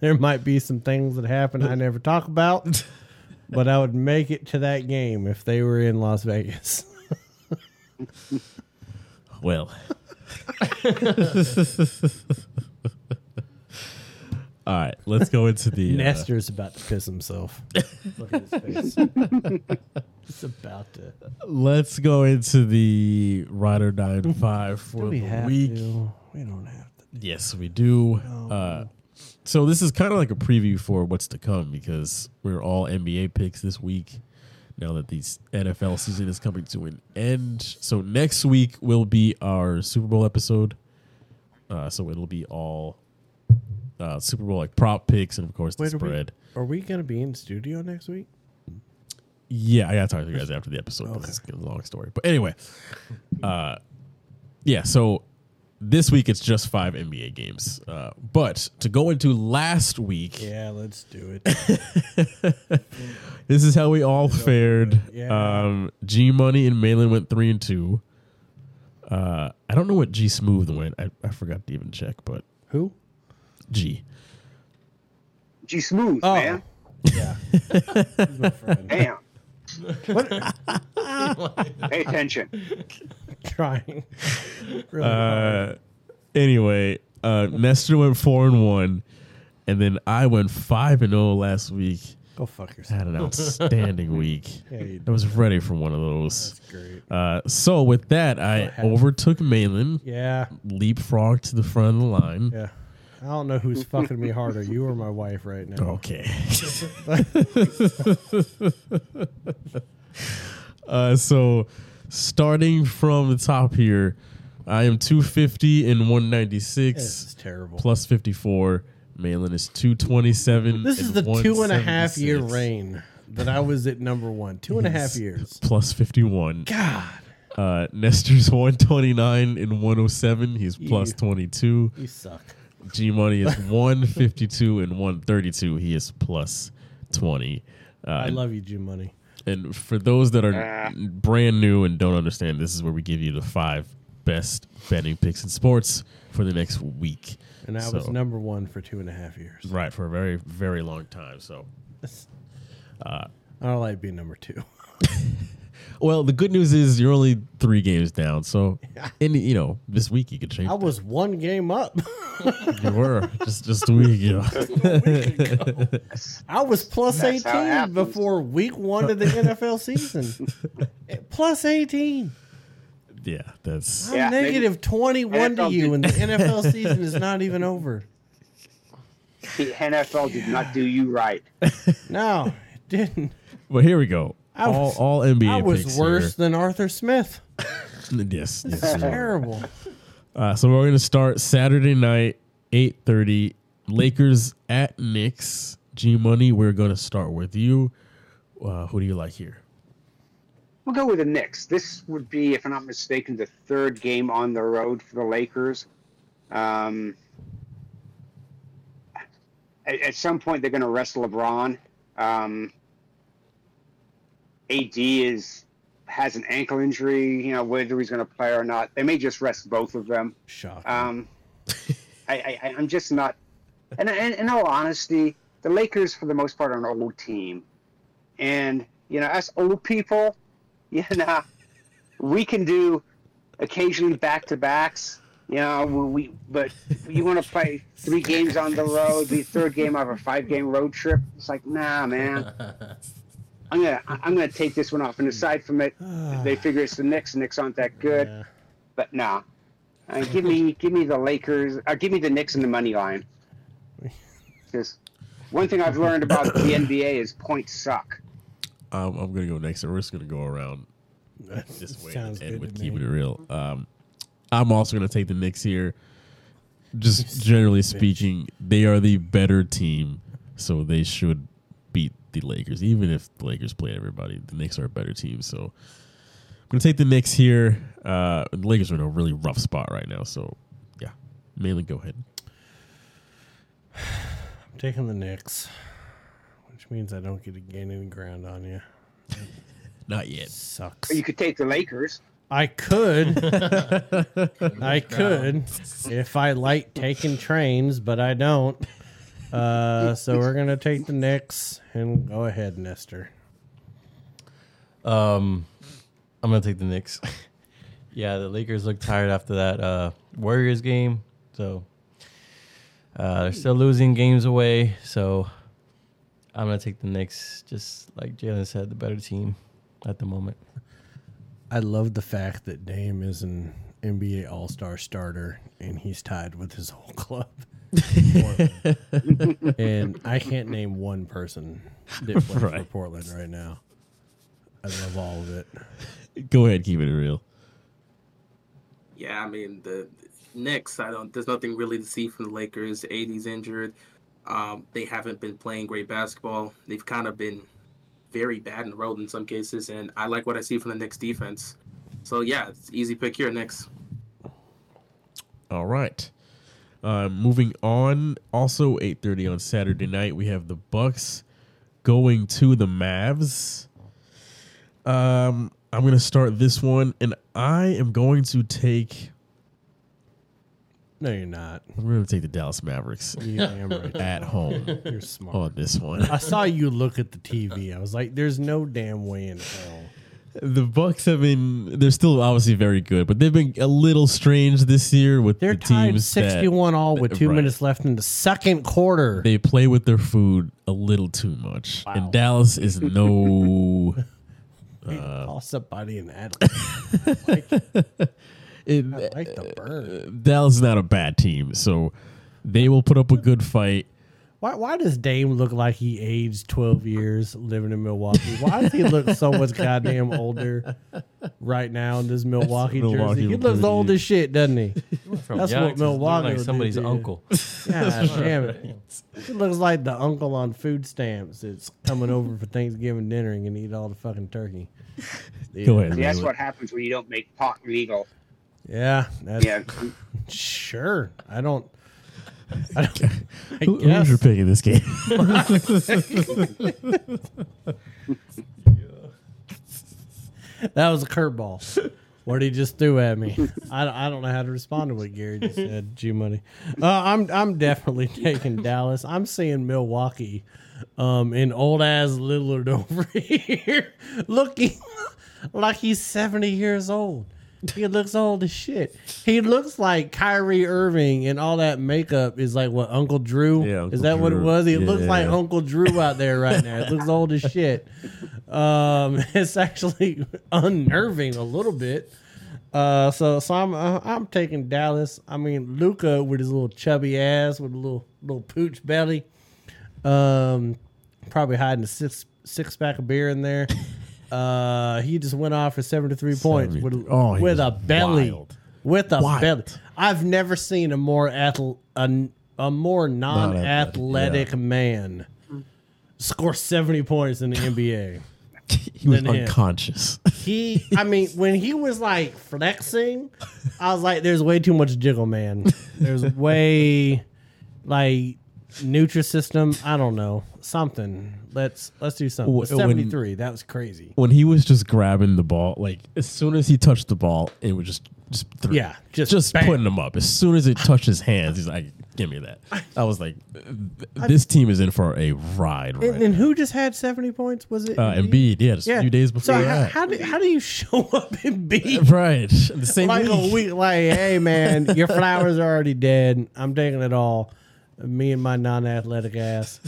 There might be some things that happen I never talk about, but I would make it to that game if they were in Las Vegas. Well. All right, let's go into the uh, Nestor's about to piss himself. *laughs* Look at his face. He's about to. let's go into the ride or die in five for Do we the have week. to? We don't have to. Yes, we do. Uh, so this is kind of like a preview for what's to come because we're all NBA picks this week. Now that the NFL season is coming to an end, so next week will be our Super Bowl episode. Uh, so it'll be all uh, Super Bowl like prop picks and of course the Wait, are we- spread. Are we going to be in studio next week? Yeah, I gotta talk to you guys after the episode. 'cause It's a long story, but anyway, uh, yeah. So this week it's just five NBA games, uh, but to go into last week, Yeah, let's do it. *laughs* this is how we all fared. Yeah. Um, G Money and Mahlon went three and two. Uh, I don't know what G Smooth went. I, I forgot to even check, but Who? G. G smooth, Oh. man. Yeah. *laughs* He's my. Damn. *laughs* Pay attention. *laughs* Trying. Really. Uh, anyway, uh, Nestor went four and one, and then I went five and zero last week. Go fuck yourself. Had an *laughs* outstanding week. Yeah, I was ready for one of those. Great. Uh, so with that, I overtook Mahlon, Yeah. leapfrogged to the front of the line. Yeah. I don't know who's fucking me harder, you or my wife right now. Okay. *laughs* uh, so starting from the top here, I am 250 and 196 This is terrible. plus 54. Mahlon is 227. This is the two and a half year reign that I was at number one. Two and a half years. Plus 51. God. Uh, Nestor's *laughs* 129 and 107. He's plus You- 22. You suck. G Money is *laughs* 152 and 132. He is plus 20. Uh, I love you, Jim Money. And for those that are Ah. brand new and don't understand, this is where we give you the five best betting picks in sports for the next week. And I was number one for two and a half years. Right, for a very, very long time. So, I don't like being number two. *laughs* well, the good news is you're only three games down. So, in you know, this week you could change. I was one game up. You were just just a week ago. *laughs* I was plus That's 18 before week one of the *laughs* NFL season. plus 18. yeah, that's I'm Yeah, negative 21 to you, did- and the *laughs* NFL season is not even over. The NFL did not do you right. No, it didn't. Well, here we go. I all was- all NBA I was picks worse than Arthur Smith. *laughs* Yes, yes. Terrible. Uh, so we're going to start Saturday night, eight thirty. Lakers at Knicks. G Money. We're going to start with you. Uh, who do you like here? We'll go with the Knicks. This would be, if I'm not mistaken, the third game on the road for the Lakers. Um, at, at some point, they're going to rest LeBron. Um, AD is has an ankle injury. You know whether he's going to play or not. They may just rest both of them. Shocking. Um, *laughs* I, I, I'm just not. And, and in all honesty, the Lakers, for the most part, are an old team, and you know, as old people, *laughs* you know, we can do occasionally back to backs. You know, we but you want to *laughs* play three games on the road, the third game of a five game road trip. It's like, nah, man. I'm gonna I'm gonna take this one off. And aside from it, *sighs* they figure it's the Knicks. The Knicks aren't that good. Yeah. But nah, uh, give me *laughs* give me the Lakers. Uh, give me the Knicks and the money line. *laughs* Because one thing I've learned about the NBA is points suck. Um, I'm going to go next, and we're just going to go around this way Sounds and with keeping me. it real. Um, I'm also going to take the Knicks here. Just generally speaking, they are the better team, so they should beat the Lakers. Even if the Lakers play everybody, the Knicks are a better team. So I'm going to take the Knicks here. Uh, the Lakers are in a really rough spot right now, so yeah, mainly go ahead. I'm taking the Knicks, which means I don't get to gain any ground on you. *laughs* Not yet. Sucks. Or you could take the Lakers. I could. *laughs* I could if I like taking trains, but I don't. Uh, so we're gonna take the Knicks and go ahead, Nestor. Um, I'm gonna take the Knicks. *laughs* yeah, the Lakers look tired after that uh, Warriors game, so uh, they're still losing games away. So I'm gonna take the Knicks. Just like Jalen said, the better team at the moment. I love the fact that Dame is an NBA All Star starter and he's tied with his whole *laughs* club. *laughs* and I can't name one person that plays for Right. Portland right now. I love all of it. Go ahead, keep it real. Yeah, I mean the Knicks. I don't. There's nothing really to see from the Lakers. AD's injured. Um, they haven't been playing great basketball. They've kind of been very bad in the road in some cases, and I like what I see from the Knicks defense. So yeah, it's easy pick here, Knicks. All right. Uh, moving on. Also, eight thirty on Saturday night, we have the Bucks going to the Mavs. Um, I'm gonna start this one, and I am going to take. No, you're not. I'm gonna take the Dallas Mavericks *laughs* You damn right. at home You're smart. on this one. I saw you look at the TV. I was like, "There's no damn way in hell." The Bucks have been. They're still obviously very good, but they've been a little strange this year with They're the tied teams that 61 all with two Right. minutes left in the second quarter. they play with their food a little too much, Wow. and Dallas is no. *laughs* Uh, Call somebody an athlete. *laughs* It, I like the uh, burn. Dallas is not a bad team, so they will put up a good fight. Why, why does Dame look like he aged 12 years living in Milwaukee? Why does he look so much goddamn older right now in this Milwaukee, Milwaukee jersey? He looks old as shit, doesn't he? From That's young what to look Milwaukee like would do somebody's uncle. *laughs* God damn it. He looks like the uncle on food stamps that's coming over for Thanksgiving dinner and gonna eat all the fucking turkey. Go ahead. See, that's Layla. what happens when you don't make pot legal. Yeah, that's Yeah, sure. I don't. *laughs* I, don't, I Who, guess. who's your pick in this game? *laughs* That was a curveball. What he just threw at me. I, I don't know how to respond to what Gary just said. G Money. Uh, I'm I'm definitely *laughs* taking Dallas. I'm seeing Milwaukee, um, in old ass Lillard over here, looking like he's 70 years old. He looks old as shit. He looks like Kyrie Irving, and all that makeup is like what Uncle Drew. Yeah, Uncle is that what it was? He looks like Yeah. Uncle Drew out there right now. It looks old as shit. Um, *laughs* it's actually unnerving a little bit. Uh, so so I'm uh, I'm taking Dallas. I mean Luka with his little chubby ass with a little little pooch belly. Um, probably hiding a six six pack of beer in there. Uh, he just went off for seventy three points with Oh, he with was a belly wild. with a Wild. belly. I've never seen a more athl- a, a more non athletic man score seventy points in the *laughs* NBA. He was Than him. unconscious. He, I mean, when he was like flexing, I was like, "There's way too much jiggle, man. There's way like Nutrisystem. I don't know something. Let's let's do something. Wh- when- Seventy three. That was crazy. when he was just grabbing the ball, like as soon as he touched the ball, it was just just three. Yeah, just just bam. putting him up. As soon as it touched his hands, he's like, "Give me that." I was like, th- "This team is in for a ride." Right? And, and who just had seventy points? Was it uh, Embiid, yeah, just a few days before So how, that. how do how do you *laughs* show up in beat *laughs* right, the same like league. a week? Like, hey man, your flowers are already dead. I'm taking it all. Me and my non-athletic ass.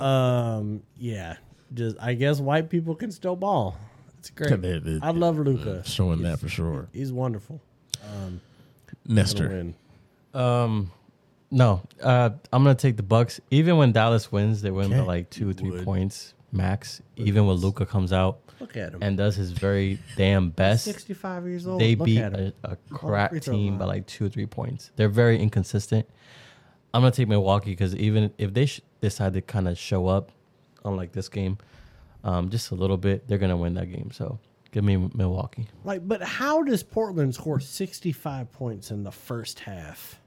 Um, yeah, just I guess white people can still ball. It's great. *laughs* They- they- I love Luka. showing that for sure. He's wonderful. Um, Nestor. Um, no, uh, I'm gonna take the Bucks. Even when Dallas wins, they win by like two or three Would. points max. Even when Luka comes out Look at him. and does his very damn best, Sixty-five years old. they Look beat at him. a, a crap free team by like two or three points. They're very inconsistent. I'm gonna take Milwaukee because even if they sh- decide to kind of show up, unlike this game, um, just a little bit, they're gonna win that game. So give me Milwaukee. Like, but how does Portland score sixty-five points in the first half?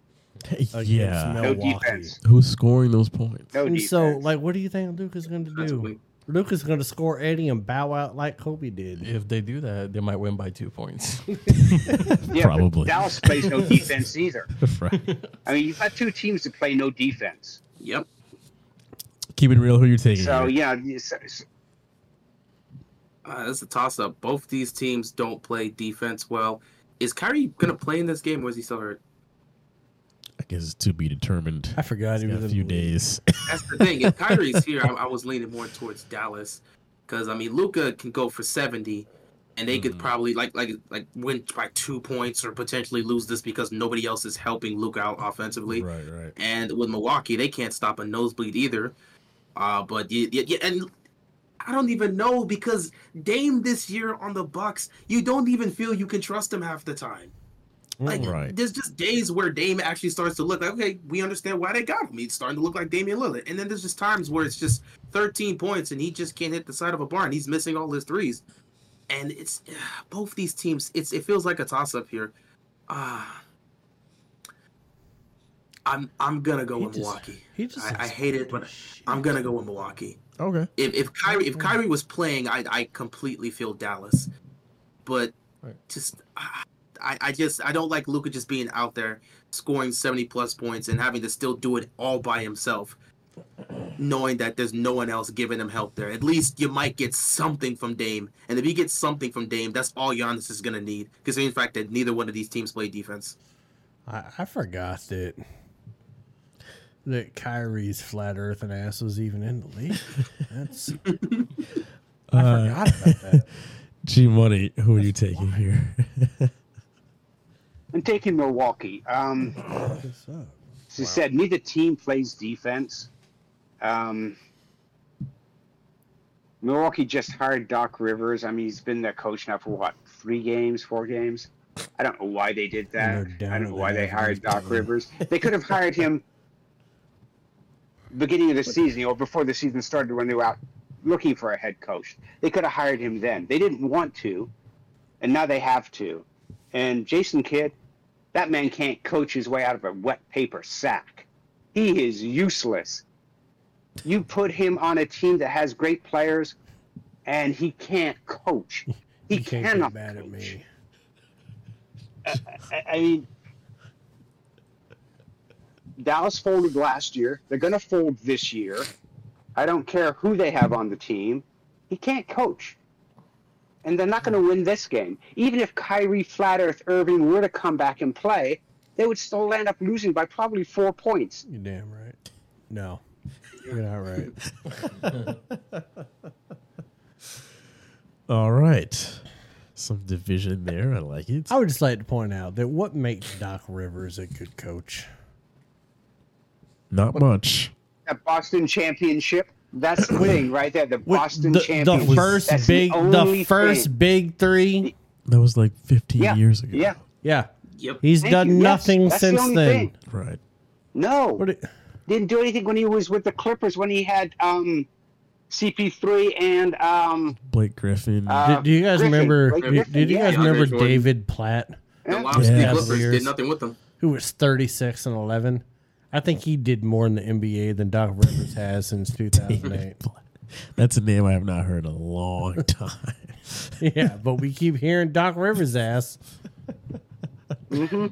*laughs* against yeah, No Milwaukee? defense. who's scoring those points? No And defense. so, like, what do you think Luka's going to do? Defensively. Luka's going to score eighty and bow out like Kobe did. If they do that, they might win by two points. *laughs* *laughs* yeah, probably. Dallas plays no defense either. right. I mean, you've got two teams that play no defense. Yep. Keep it real. Who you're taking? So here? yeah, it's- it's- Uh, it's a toss up. Both these teams don't play defense well. Is Kyrie gonna play in this game, or is he still hurt? I guess it's to be determined. I forgot He's he was a few league. days. *laughs* That's the thing. If Kyrie's *laughs* here, I, I was leaning more towards Dallas because I mean Luka can go for seventy, and they could probably like like like win by two points or potentially lose this because nobody else is helping Luka out offensively. right, right. And with Milwaukee, they can't stop a nosebleed either. Uh, but yeah, yeah, yeah, and I don't even know because Dame this year on the Bucks, you don't even feel you can trust him half the time. Like Right. there's just days where Dame actually starts to look like okay, we understand why they got him. He's starting to look like Damian Lillard. And then there's just times where it's just 13 points and he just can't hit the side of a barn. He's missing all his threes. And it's both these teams. It's it feels like a toss up here. Ah. I'm I'm gonna go He with just- Milwaukee. he just I, I hate it, but I'm gonna go with Milwaukee. Okay. If if Kyrie if Kyrie was playing, I I completely feel Dallas, but Right. just I I just I don't like Luka just being out there scoring seventy plus points and having to still do it all by himself, knowing that there's no one else giving him help there. At least you might get something from Dame, and if he gets something from Dame, that's all Giannis is gonna need. Because in fact that neither one of these teams play defense. I, I forgot that that Kyrie's flat Earth and ass was even in the league. That's *laughs* I Uh, forgot about that. *laughs* G Money, who are you taking here? I'm taking Milwaukee. Um, What's up? as I said, neither team plays defense. Um, Milwaukee just hired Doc Rivers. I mean, he's been their coach now for what, three games, four games? I don't know why they did that. And they're down I don't know why they hired Doc Rivers. They could have hired him beginning of the season or before the season started when they were out looking for a head coach. They could have hired him then. They didn't want to, and now they have to. And Jason Kidd, that man can't coach his way out of a wet paper sack. He is useless. You put him on a team that has great players, and he can't coach. *laughs* He You can't cannot get mad at coach. me. I, I mean, Dallas folded last year. They're going to fold this year. I don't care who they have on the team. He can't coach. And they're not going to win this game. Even if Kyrie, Flat Earth, Irving were to come back and play, they would still end up losing by probably four points. You're damn right. No, you're not right. *laughs* All right. Some division there. I like it. I would just like to point out that what makes Doc Rivers a good coach. Not much. That Boston championship. That's the thing *clears throat* right there. The Boston the, championship. the first That's big, the, only first thing. big three. That was like 15 Yeah. years ago. Yeah. Yeah, Yep. he's Thank done you. Nothing that's the since only then. thing. Right. No. What it- Didn't do anything when he was with the Clippers when he had um, CP3 and um, Blake Griffin. uh, do, do you guys Griffin. remember? Blake Do, Griffin, did you yeah. guys DeAndre remember David Platt, The Yeah. Lobster Yeah. Clippers did nothing with them. who was thirty six and eleven? I think he did more in the NBA than Doc Rivers has since *laughs* two thousand eight. That's a name I have not heard in a long *laughs* time. yeah, but we keep hearing Doc Rivers' ass. *laughs*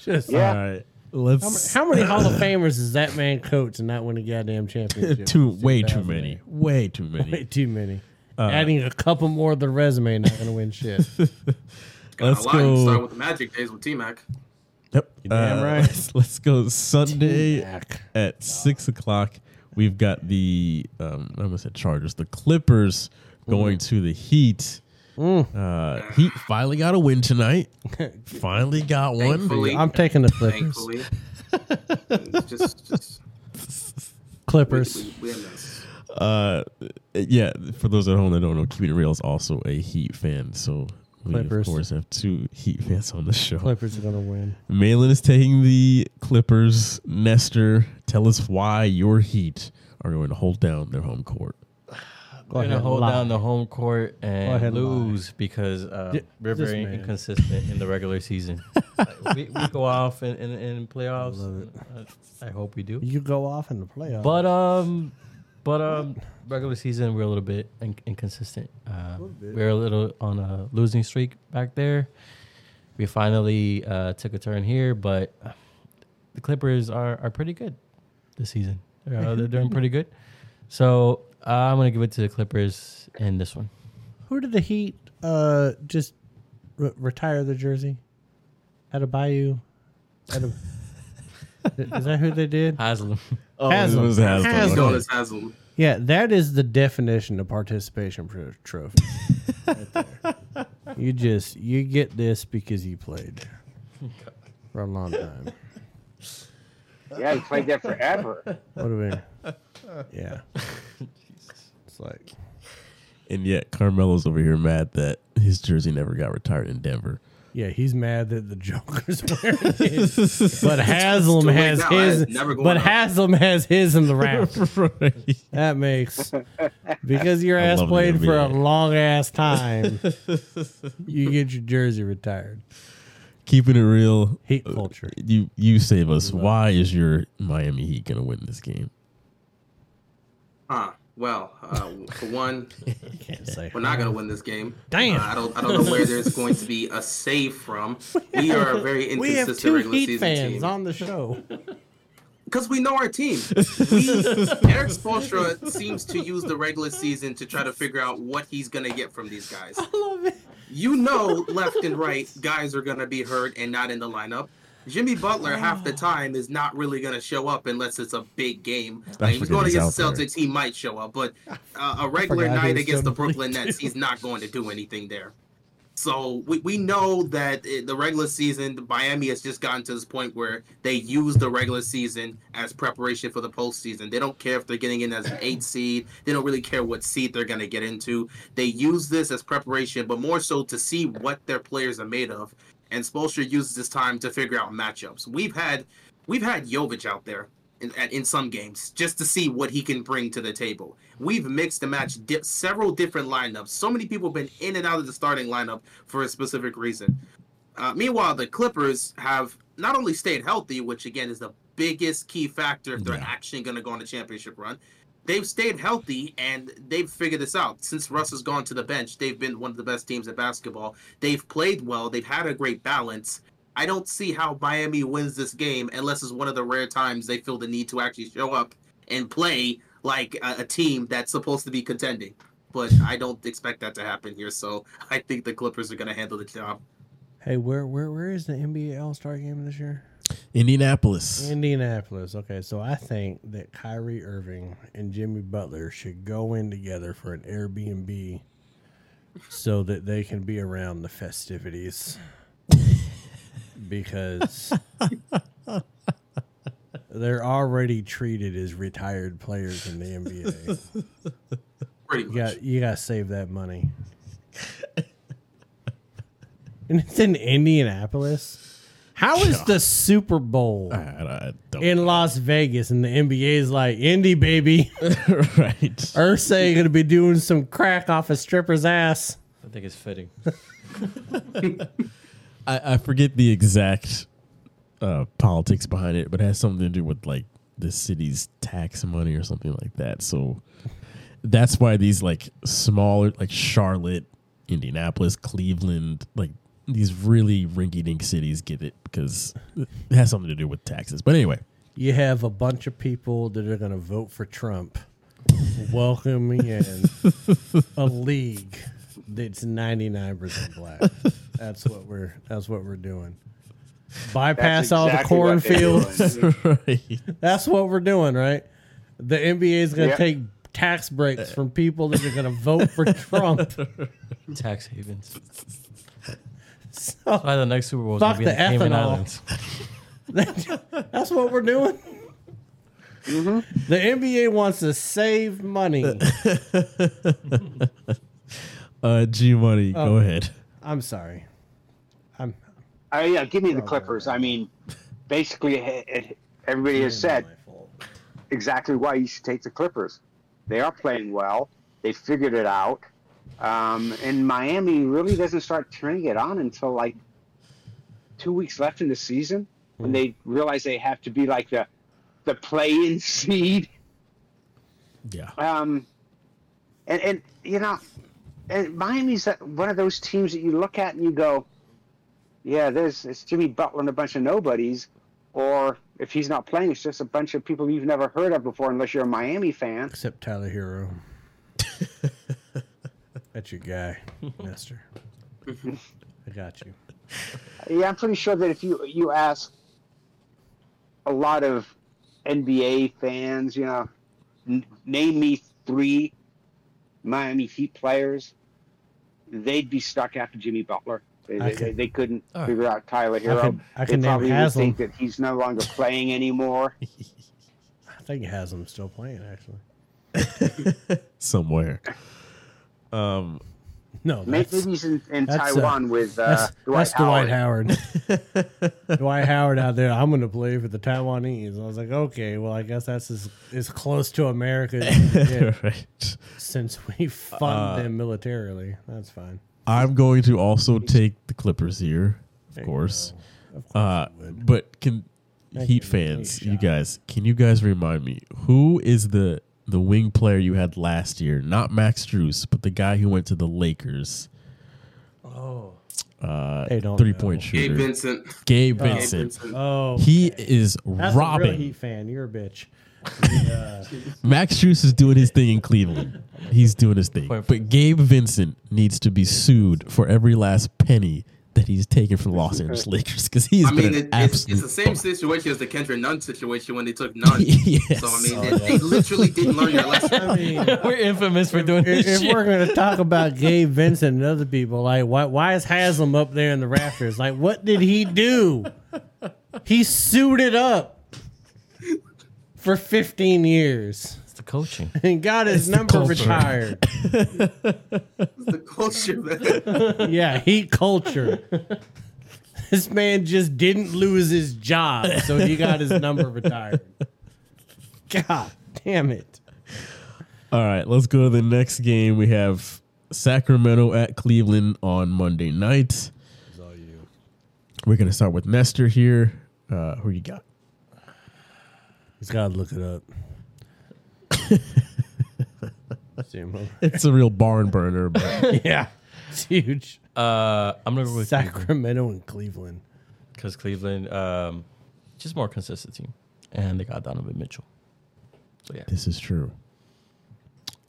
Just Yeah. All right. Let's. how many Hall of Famers does that man coach and not win a goddamn championship? too, way too many. Way too many. Way many. too many. Uh, Adding a couple more to the resume, not gonna win shit. Let's a lot. You start go. with the Magic days with T Mac. Yep. damn Uh, right. Let's, *laughs* let's go Sunday Mac. at six o'clock. We've got the um, I almost said Chargers, the Clippers going to the Heat. Uh, Heat finally got a win tonight. *laughs* finally got one. Thankfully. I'm taking the Clippers. Thankfully. *laughs* just, just Clippers. we, we, we a mess. Uh, yeah. For those at home that don't know, Keeping It Real is also a Heat fan. So we Clippers. of course have two Heat fans on the show. Clippers are gonna win. Mahlon is taking the Clippers. Nestor, tell us why your Heat are going to hold down their home court. Go We're gonna hold lie. down the home court ahead and and lie. lose because uh, Th- we're very man. inconsistent in the regular season. *laughs* Like, we, we go off in, in, in playoffs. I, I hope we do. You go off in the playoffs. But um, but um, regular season we're a little bit in- inconsistent. Uh, we're a little on a losing streak back there. We finally uh, took a turn here, but uh, the Clippers are, are pretty good this season. Uh, they're doing pretty good. So uh, I'm gonna give it to the Clippers in this one. who did the Heat uh just re- retire the jersey? At a Bayou? At a, *laughs* is that who they did? Haslem. Oh, Haslem. it was Haslem. Haslem. He's known as Hazel. Yeah, that is the definition of participation tro- trophy. right there. You just you get this because you played *laughs* for a long time. yeah, he played there forever. What do we? Yeah, *laughs* it's like And yet Carmelo's over here mad that his jersey never got retired in Denver. Yeah, he's mad that the Joker's *laughs* wearing *laughs* it, but Haslem has now. his. It's never going But up. Haslem has his in the wrap. *laughs* right. That makes because your I ass played for a long ass time. you get your jersey retired. Keeping it real. Heat uh, culture. You you save us. Why is your Miami Heat gonna win this game? Huh. Well, uh, for one, *laughs* say. we're not going to win this game. Damn. Uh, I don't. I don't know where there's going to be *laughs* a save from. We are a very *laughs* We have two regular Heat season fans team on the show. because we know our team. We, Erik Spoelstra seems to use the regular season to try to figure out what he's going to get from these guys. I love it. You know, left and right, guys are going to be hurt and not in the lineup. Jimmy Butler, half the time, is not really going to show up unless it's a big game. Like, he's going he's against the out there. Celtics, he might show up, but *laughs* uh, a regular night against the in the league, Brooklyn Nets, he's not going to do anything there. So we, we know that the regular season, the Miami has just gotten to this point where they use the regular season as preparation for the postseason. They don't care if they're getting in as an eight *laughs* seed. They don't really care what seed they're going to get into. They use this as preparation, but more so to see what their players are made of. And Spoelstra uses this time to figure out matchups. We've had we've had Jovic out there in, in some games just to see what he can bring to the table. We've mixed and matched di- several different lineups. So many people have been in and out of the starting lineup for a specific reason. Uh, meanwhile, the Clippers have not only stayed healthy, which again is the biggest key factor if they're Yeah. actually going to go on a championship run. They've stayed healthy and they've figured this out. Since Russ has gone to the bench, they've been one of the best teams in basketball. They've played well. They've had a great balance. I don't see how Miami wins this game unless it's one of the rare times they feel the need to actually show up and play like a, a team that's supposed to be contending. But I don't expect that to happen here. So I think the Clippers are going to handle the job. Hey, where where where is the NBA All Star game this year? Indianapolis. Indianapolis. Okay, so I think that Kyrie Irving and Jimmy Butler should go in together for an Airbnb so that they can be around the festivities. because they're already treated as retired players in the NBA. Pretty You much. got you got to save that money. and it's in Indianapolis. How is the Super Bowl I, I don't. in Las Vegas and the NBA is like Indy baby? *laughs* right. Ursay gonna be doing some crack off a stripper's ass. I think it's fitting. *laughs* I, I forget the exact uh, politics behind it, but it has something to do with like the city's tax money or something like that. So that's why these like smaller, like Charlotte, Indianapolis, Cleveland, like these really rinky dink cities get it because it has something to do with taxes. But anyway, You have a bunch of people that are gonna vote for Trump, welcoming in a *laughs* league that's ninety nine percent black. That's what we're that's what we're doing. Bypass That's all the cornfields. right. *laughs* *laughs* That's what we're doing, right? The NBA is going to Yeah. take tax breaks from people that are going to vote for Trump. Tax havens. So, That's why the next Super Bowl is Fuck going to be the in the Cayman ethanol. Islands. *laughs* that's what we're doing. Mm-hmm. The NBA wants to save money. *laughs* Uh, G Money, go Oh. ahead. I'm sorry. I'm Uh, yeah, give me the Clippers. I mean, basically, it, it, everybody has said My fault. exactly why you should take the Clippers. They are playing well. They figured it out. Um, and Miami really doesn't start turning it on until like two weeks left in the season when they realize they have to be like the the play-in *laughs* seed. Yeah. Um, and and you know, and Miami's one of those teams that you look at and you go, yeah, there's it's Jimmy Butler and a bunch of nobodies, or if he's not playing, it's just a bunch of people you've never heard of before, unless you're a Miami fan. Except Tyler Herro. *laughs* That's your guy, *laughs* Mister. I got you. Yeah, I'm pretty sure that if you you ask a lot of NBA fans, you know, n- name me three Miami Heat players, they'd be stuck after Jimmy Butler. They, they, can- they couldn't All right. figure out Tyler Herro. can- I they can name probably would think that he's no longer playing anymore. *laughs* I think he has him still playing. Actually, *laughs* Somewhere. Um, no, Maybe that's, he's in, in that's, uh, Taiwan with uh, that's, Dwight that's Dwight Howard. Howard. *laughs* Dwight Howard out there. I'm going to play for the Taiwanese. I was like, okay, well, I guess that's as, as close to America as you can *laughs* right. since we fund them militarily. That's fine. I'm going to also take the Clippers here, of course. Uh, but can Thank Heat fans, you guys, can you guys remind me who is the the wing player you had last year? Not Max Strus, but the guy who went to the Lakers. Oh. Uh, They don't three point know. Gabe Vincent. Gabe Gabe Vincent. Vincent. Oh, He is that's a real robbing. Heat fan. You're a bitch. Yeah. *laughs* Max Strus is doing his thing in Cleveland. He's doing his thing. But Gabe Vincent needs to be sued for every last penny that he's taken from the Los *laughs* Angeles Lakers because he's I been mean, an it, it's, absolute. it's the same situation as the Kendrick Nunn situation when they took *laughs* Nunn. yes. So I mean, oh, they, they literally didn't learn their *laughs* lesson. I mean, We're infamous for doing if, this if shit. we're going to talk about Gabe Vincent and other people, like why why is Haslem up there in the rafters? Like, what did he do? He suited up for 15 years It's the coaching. *laughs* and got his the number retired. *laughs* It's the culture, man. *laughs* Yeah, heat culture. This man just didn't lose his job, so he got his number retired. God damn it. All right, let's go to the next game. We have Sacramento at Cleveland on Monday night. We're going to start with Nestor here. Uh, who you got? He's got to look it up. See him over- It's a real barn burner, but *laughs* yeah, it's huge. Uh, I'm gonna go with Sacramento and Cleveland. because Cleveland, um, just more consistent team, and they got Donovan Mitchell. So yeah, this is true.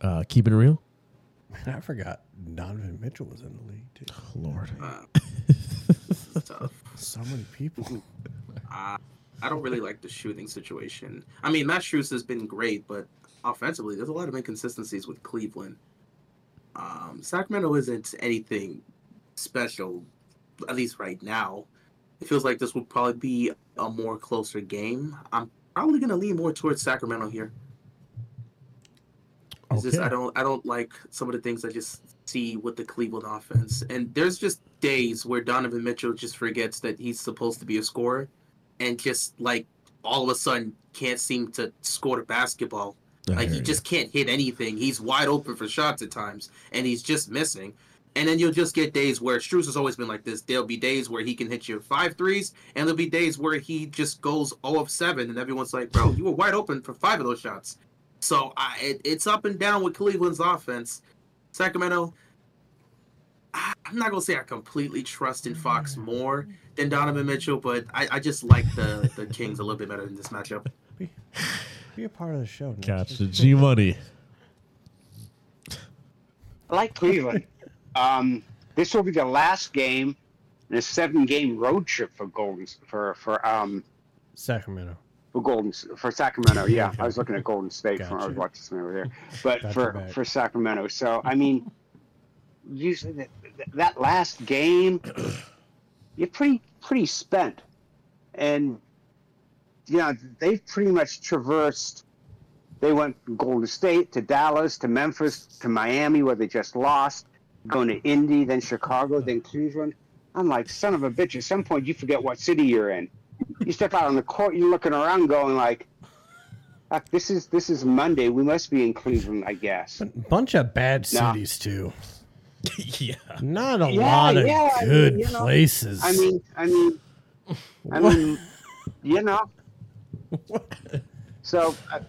Uh, keeping it real? I forgot Donovan Mitchell was in the league too. Lord. *laughs* Tough. So many people. I don't really like the shooting situation. I mean, Matt Strus has been great, but offensively, there's a lot of inconsistencies with Cleveland. Um, Sacramento isn't anything special, at least right now. It feels like this will probably be a more closer game. I'm probably gonna lean more towards Sacramento here. It's just I don't I don't like some of the things I just see with the Cleveland offense. And there's just days where Donovan Mitchell just forgets that he's supposed to be a scorer and just like all of a sudden can't seem to score the basketball. I Like hear he you. just can't hit anything. He's wide open for shots at times, and he's just missing. And then you'll just get days where Strus has always been like this. There'll be days where he can hit you five threes, and there'll be days where he just goes 0 of 7, and everyone's like, bro, you were wide open for five of those shots. So I, it, it's up and down with Cleveland's offense. Sacramento, I- I'm not going to say I completely trust in Fox mm-hmm. more than Donovan Mitchell, but I, I just like the, the Kings a little bit better in this matchup. *laughs* Be, be a part of the show. Nick. the G Money. I like Cleveland. um, this will be the last game in a seven-game road trip for Golden for for um Sacramento. for Golden for Sacramento. Yeah, I was looking at Golden State when I was Gotcha. watching something over there, but Got for for Sacramento. So I mean, usually that, that last game, you're pretty pretty spent, and you know they've pretty much traversed. They went from Golden State to Dallas to Memphis to Miami where they just lost, going to Indy, then Chicago, then Cleveland. I'm like, son of a bitch. At some point, you forget what city you're in you step out on the court, you're looking around, going like, "This is this is Monday. We must be in Cleveland, I guess." A Bunch of bad Nah. cities too. *laughs* yeah. Not a Yeah, lot of yeah, I mean, good you know, places. I mean, I mean, I mean, you know. So, uh,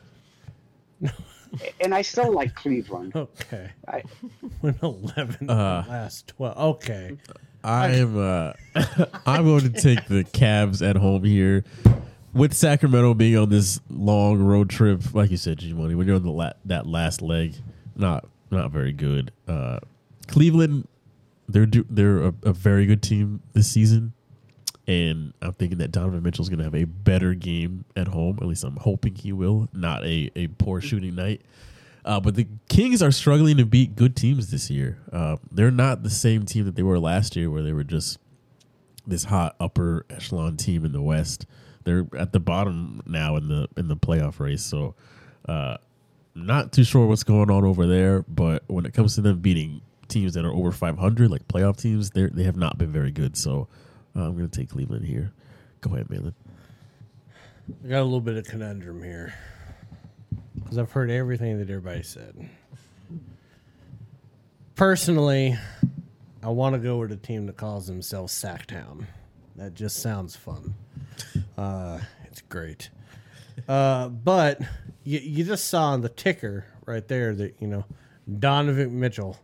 and I still like Cleveland. okay. I, *laughs* Win eleven Uh, last twelve. Okay. I am. Uh, *laughs* I'm going to take the Cavs at home here, with Sacramento being on this long road trip. Like you said, G Money, when you're on the la- that last leg, not not very good. Uh, Cleveland, they're do- they're a, a very good team this season, and I'm thinking that Donovan Mitchell's going to have a better game at home. At least I'm hoping he will. Not a a poor shooting night. Uh, but the Kings are struggling to beat good teams this year. Uh, they're not the same team that they were last year, where they were just this hot upper echelon team in the West. They're at the bottom now in the in the playoff race. So, uh, not too sure what's going on over there. But when it comes to them beating teams that are over 500, like playoff teams, they they have not been very good. So, uh, I'm going to take Cleveland here. Go ahead, Mahlon. I got a little bit of conundrum here because I've heard everything that everybody said. Personally, I want to go with a team that calls themselves Sacktown. That just sounds fun. Uh, it's great. Uh, but you, you just saw on the ticker right there that, you know, Donovan Mitchell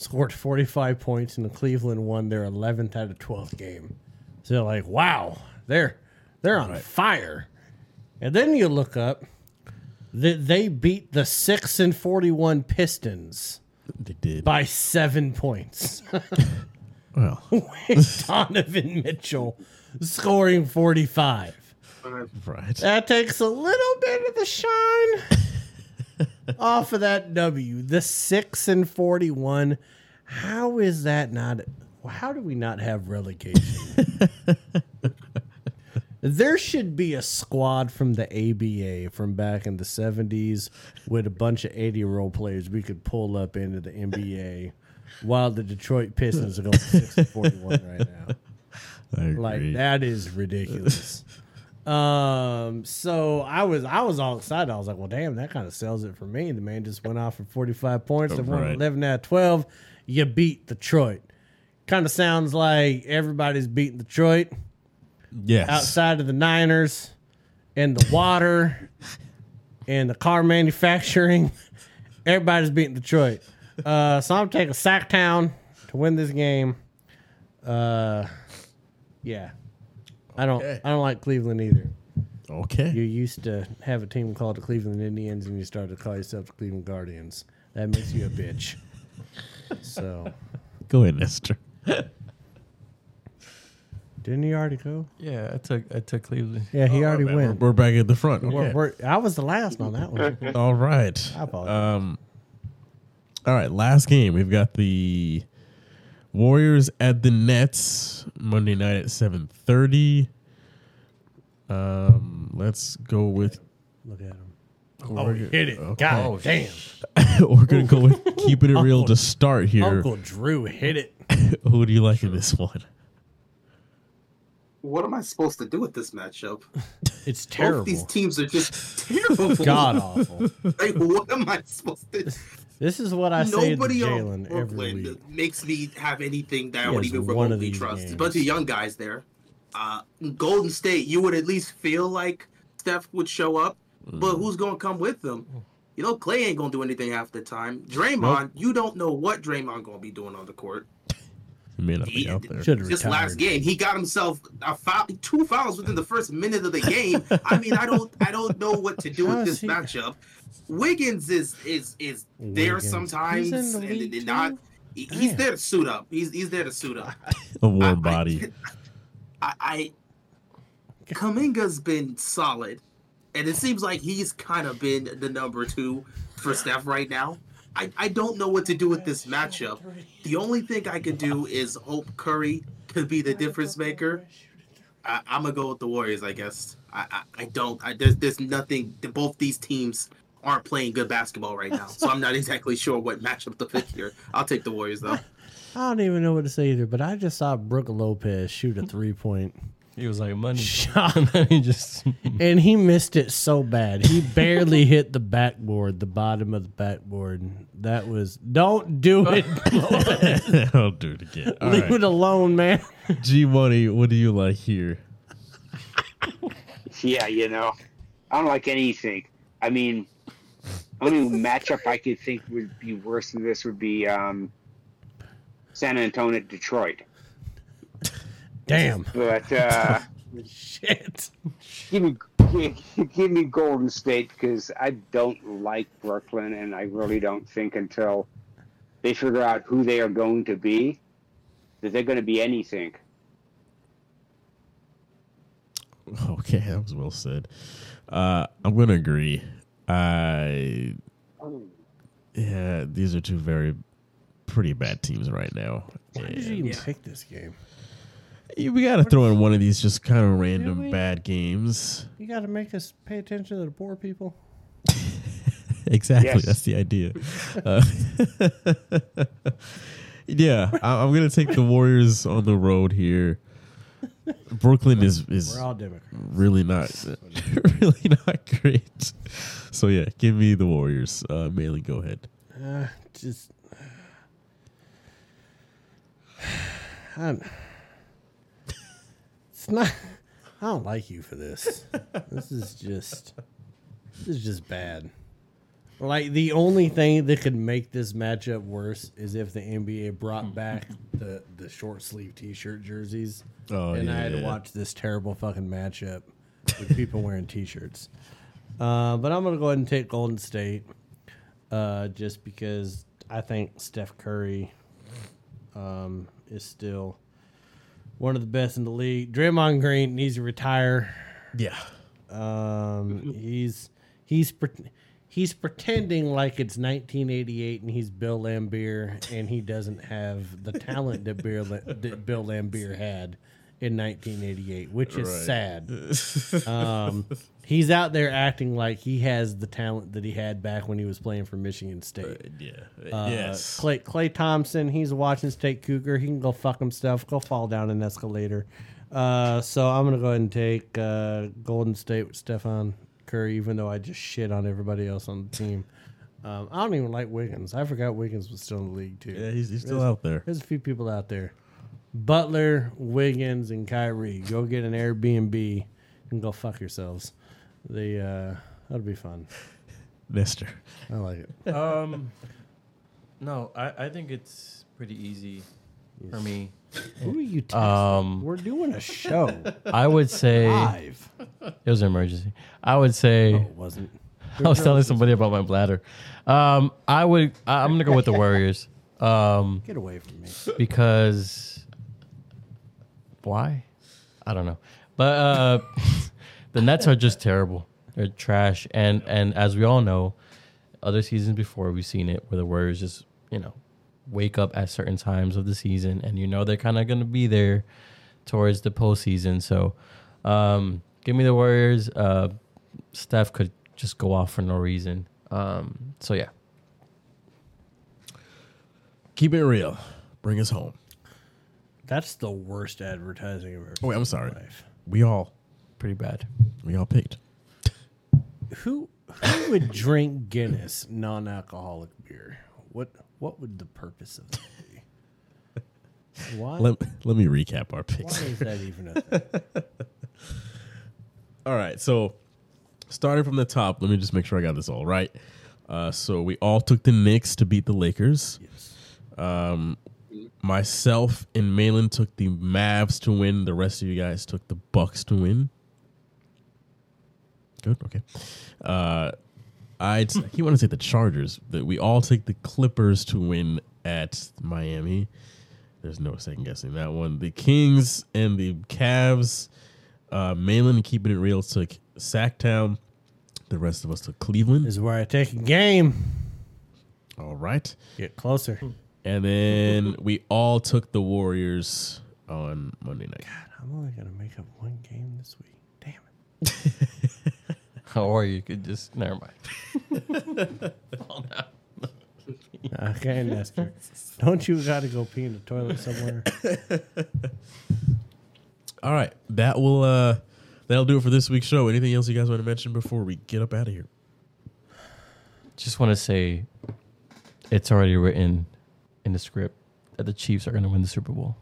scored 45 points and the Cleveland won their 11th out of 12th game. So they're like, wow, they're they're on fire. And then you look up that they beat the 6 and 41 Pistons They did. by 7 points. *laughs* Well, *laughs* With Donovan Mitchell scoring 45. right. That takes a little bit of the shine *laughs* off of that W. The 6 and 41. How is that not how do we not have relegation? *laughs* there should be a squad from the ABA from back in the 70s with a bunch of 80 year old players we could pull up into the NBA *laughs* while the Detroit Pistons are going 6 and 41 right now. Like that is ridiculous. Um, so I was I was all excited. I was like, well, damn, that kind of sells it for me. The man just went off for forty five points. They won Right. eleven out of twelve. You beat Detroit. Kind of sounds like everybody's beating Detroit Yes. outside of the Niners and the water and the car manufacturing. *laughs* Everybody's beating Detroit. Uh, so I'm taking Sacktown to win this game. Uh, yeah, I don't. Okay. I don't like Cleveland either. Okay. You used to have a team called the Cleveland Indians, and you started to call yourself the Cleveland Guardians. That makes you a bitch. *laughs* So, Go in, Nestor. didn't he already go? Yeah, I took I took Cleveland. Yeah, he already Man, went. We're, we're back at the front. We're- Okay. we're- I was the last on that one. All right. I apologize. Um, All right, last game. We've got the Warriors at the Nets Monday night at seven thirty. Um, let's go with. Look at him. we're Oh, hit it. okay. God Oh, damn. *laughs* We're gonna go with keeping it real Uncle- to start here. Uncle Drew hit it. *laughs* Who do you like in this one? What am I supposed to do with this matchup? *laughs* It's Both terrible. these teams are just terrible. God awful. Like, what am I supposed to? This is what I say to Nobody on Jalen every Brooklyn week. makes me have anything that I would even one of remotely trust. games. A bunch of young guys there. Uh, Golden State, you would at least feel like Steph would show up, but who's gonna come with them? You know, Klay ain't gonna do anything half the time. Draymond, you don't know what Draymond gonna be doing on the court. He may not be out there. Should have Just retired. last game, he got himself a foul, two fouls within the first minute of the game. *laughs* I mean, I don't, I don't know what to do How with this he- matchup. Wiggins is is is there Wiggins. sometimes He's the and, not. he- He's there to suit up. He's he's there to suit up. *laughs* A warm I- body. *laughs* I, I Kuminga's been solid, and it seems like he's kind of been the number two for Steph right now. I, I don't know what to do with this matchup. The only thing I could do is hope Curry could be the difference maker. I, I'm gonna go with the Warriors, I guess. I I, I don't. I, there's there's nothing. Both these teams aren't playing good basketball right now, so I'm not *laughs* exactly sure what matchup to pick here. I'll take the Warriors though. *laughs* I don't even know what to say either, but I just saw Brook Lopez shoot a three point He was like money, *laughs* shot, and then he just and he missed it so bad. He barely hit the backboard, the bottom of the backboard. That was don't do it. Lopez. I'll do it again. All Leave right. it alone, man. G Money, what do you like here? Yeah, you know, I don't like anything. I mean, only matchup I could think would be worse than this would be um, San Antonio, Detroit. Damn. But uh, *laughs* Shit. give me *laughs* give, me Golden State because I don't like Brooklyn, and I really don't think until they figure out who they are going to be that they're going to be anything. Okay, that was well said. Uh, I'm gonna agree. I yeah, these are two very pretty bad teams right now. Why did you even pick this game? Yeah, We got to throw in one of these just kind of random Really? bad games. You got to make us pay attention to the poor people. *laughs* Exactly, Yes. that's the idea. Uh, *laughs* yeah, I, I'm gonna take the Warriors on the road here. Brooklyn is is We're all Democrats. really not *laughs* *laughs* really not great. So yeah, give me the Warriors. Uh, Maley, go ahead. Uh, just. *sighs* I'm, it's not. I don't like you for this. This is just. This is just bad. Like the only thing that could make this matchup worse is if the NBA brought back the the short sleeve t shirt jerseys, Oh, and I had to yeah. watch this terrible fucking matchup with people wearing t shirts. Uh, but I'm gonna go ahead and take Golden State, uh, just because I think Steph Curry um, is still one of the best in the league. Draymond Green needs to retire. Yeah, Um, he's he's pre- he's pretending like it's 1988 and he's Bill Laimbeer and he doesn't have the talent that Bill that Bill Laimbeer had in 1988, which is sad. *laughs* Um, he's out there acting like he has the talent that he had back when he was playing for Michigan State. yeah, Uh, yes. Klay, Klay Thompson, he's a Washington State Cougar. He can go fuck himself, go fall down an escalator. Uh, so I'm gonna go ahead and take uh, Golden State with Stephen Curry, even though I just shit on everybody else on the team. *laughs* Um, I don't even like Wiggins. I forgot Wiggins was still in the league too. yeah, he's, he's still There's- out there. There's a few people out there. Butler, Wiggins, and Kyrie. Go get an Airbnb and go fuck yourselves. The uh, that'll be fun. Mister. I like it. um, no, I, I think it's pretty easy for me. Who are you? Texting? Um, We're doing a show I would say live. it was an emergency. I would say Oh, it wasn't. *laughs* I was telling somebody about my bladder. Um, I would. I, I'm gonna go with the Warriors. Um, Get away from me. because why? I don't know. But uh, *laughs* the Nets are just terrible. They're trash, and and as we all know, other seasons before we've seen it where the Warriors just you know, wake up at certain times of the season, and you know they're kind of going to be there towards the postseason. So, um, give me the Warriors. Uh, Steph could just go off for no reason. Um, so yeah, Keep it real. Bring us home. That's the worst advertising I've ever. Oh, wait, I'm sorry. life. We all pretty bad. we all picked. Who who would drink Guinness non-alcoholic beer? What what would the purpose of that be? *laughs* Why? Let, let me recap our why picks. is that even a thing? *laughs* All right, so starting from the top, let me just make sure I got this all right. Uh, so we all took the Knicks to beat the Lakers. Um, myself and Mahlon took the Mavs to win. The rest of you guys took the Bucks to win. Good. Okay. Uh, I he want to take the Chargers. That we all take the Clippers to win at Miami. There's no second guessing that one. The Kings and the Cavs. Uh, Mahlon keeping it real took Sacktown. The rest of us took Cleveland. This is where I take a game. All right. Get closer. And then we all took the Warriors on Monday night. God, I'm only gonna make up one game this week. Damn it. *laughs* *laughs* or you could just never mind. *laughs* Okay, Nestor. Don't you got to go pee in the toilet somewhere? *laughs* All right. That will uh that'll do it for this week's show. Anything else you guys want to mention before we get up out of here? Just want to say, it's already written in the script that the Chiefs are going to win the Super Bowl.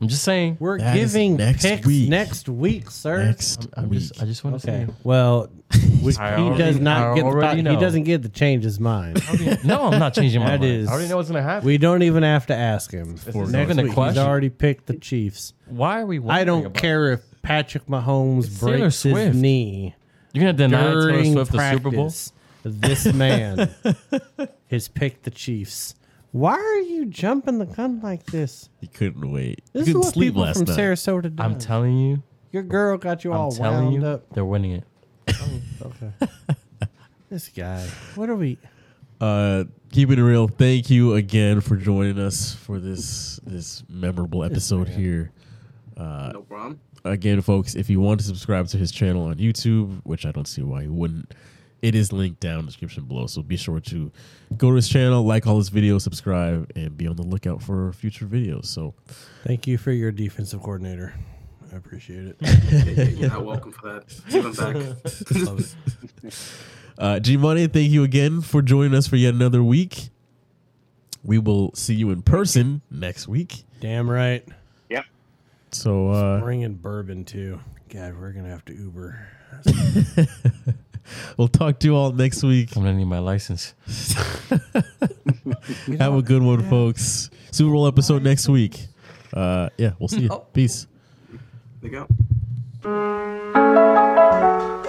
I'm just saying. We're That is giving next picks week. next week, sir. Next I'm week. just. I just want to Okay. say. Well, *laughs* we, he I already- does not I get. The, already he know. doesn't get to change his mind. No, I'm not changing my That mind. is- I already know what's going to happen. We don't even have to ask him. is Next even a week, he's already picked the Chiefs. Why are we? I wondering don't about care if Patrick Mahomes It's Taylor breaks his Swift. knee You're going to deny Taylor during Swift the Super Bowl? practice. This man *laughs* has picked the Chiefs. Why are you jumping the gun like this? He couldn't wait. This he is couldn't what sleep people last from night. Sarasota do. I'm telling you. Your girl got you I'm all telling wound you. up. They're winning it. Okay. *laughs* this guy. What are we? Uh keeping it real, thank you again for joining us for this this memorable episode here. no problem. again, folks, if you want to subscribe to his channel on YouTube, which I don't see why you wouldn't, it is linked down in the description below. So be sure to go to his channel, like all his videos, subscribe, and be on the lookout for future videos. So Thank you for your defensive coordinator. I appreciate it. *laughs* You're not welcome for that. Give him back. Love it. *laughs* Uh, G Money, thank you again for joining us for yet another week. We will see you in person next week. Damn right. Yep. So uh, Bringing bourbon too. God, we're gonna have to Uber. *laughs* we'll talk to you all next week. I'm going to need my license. *laughs* Have a good one, folks. Super Bowl episode next week. Uh, yeah, we'll see you. *laughs* Peace. There you go.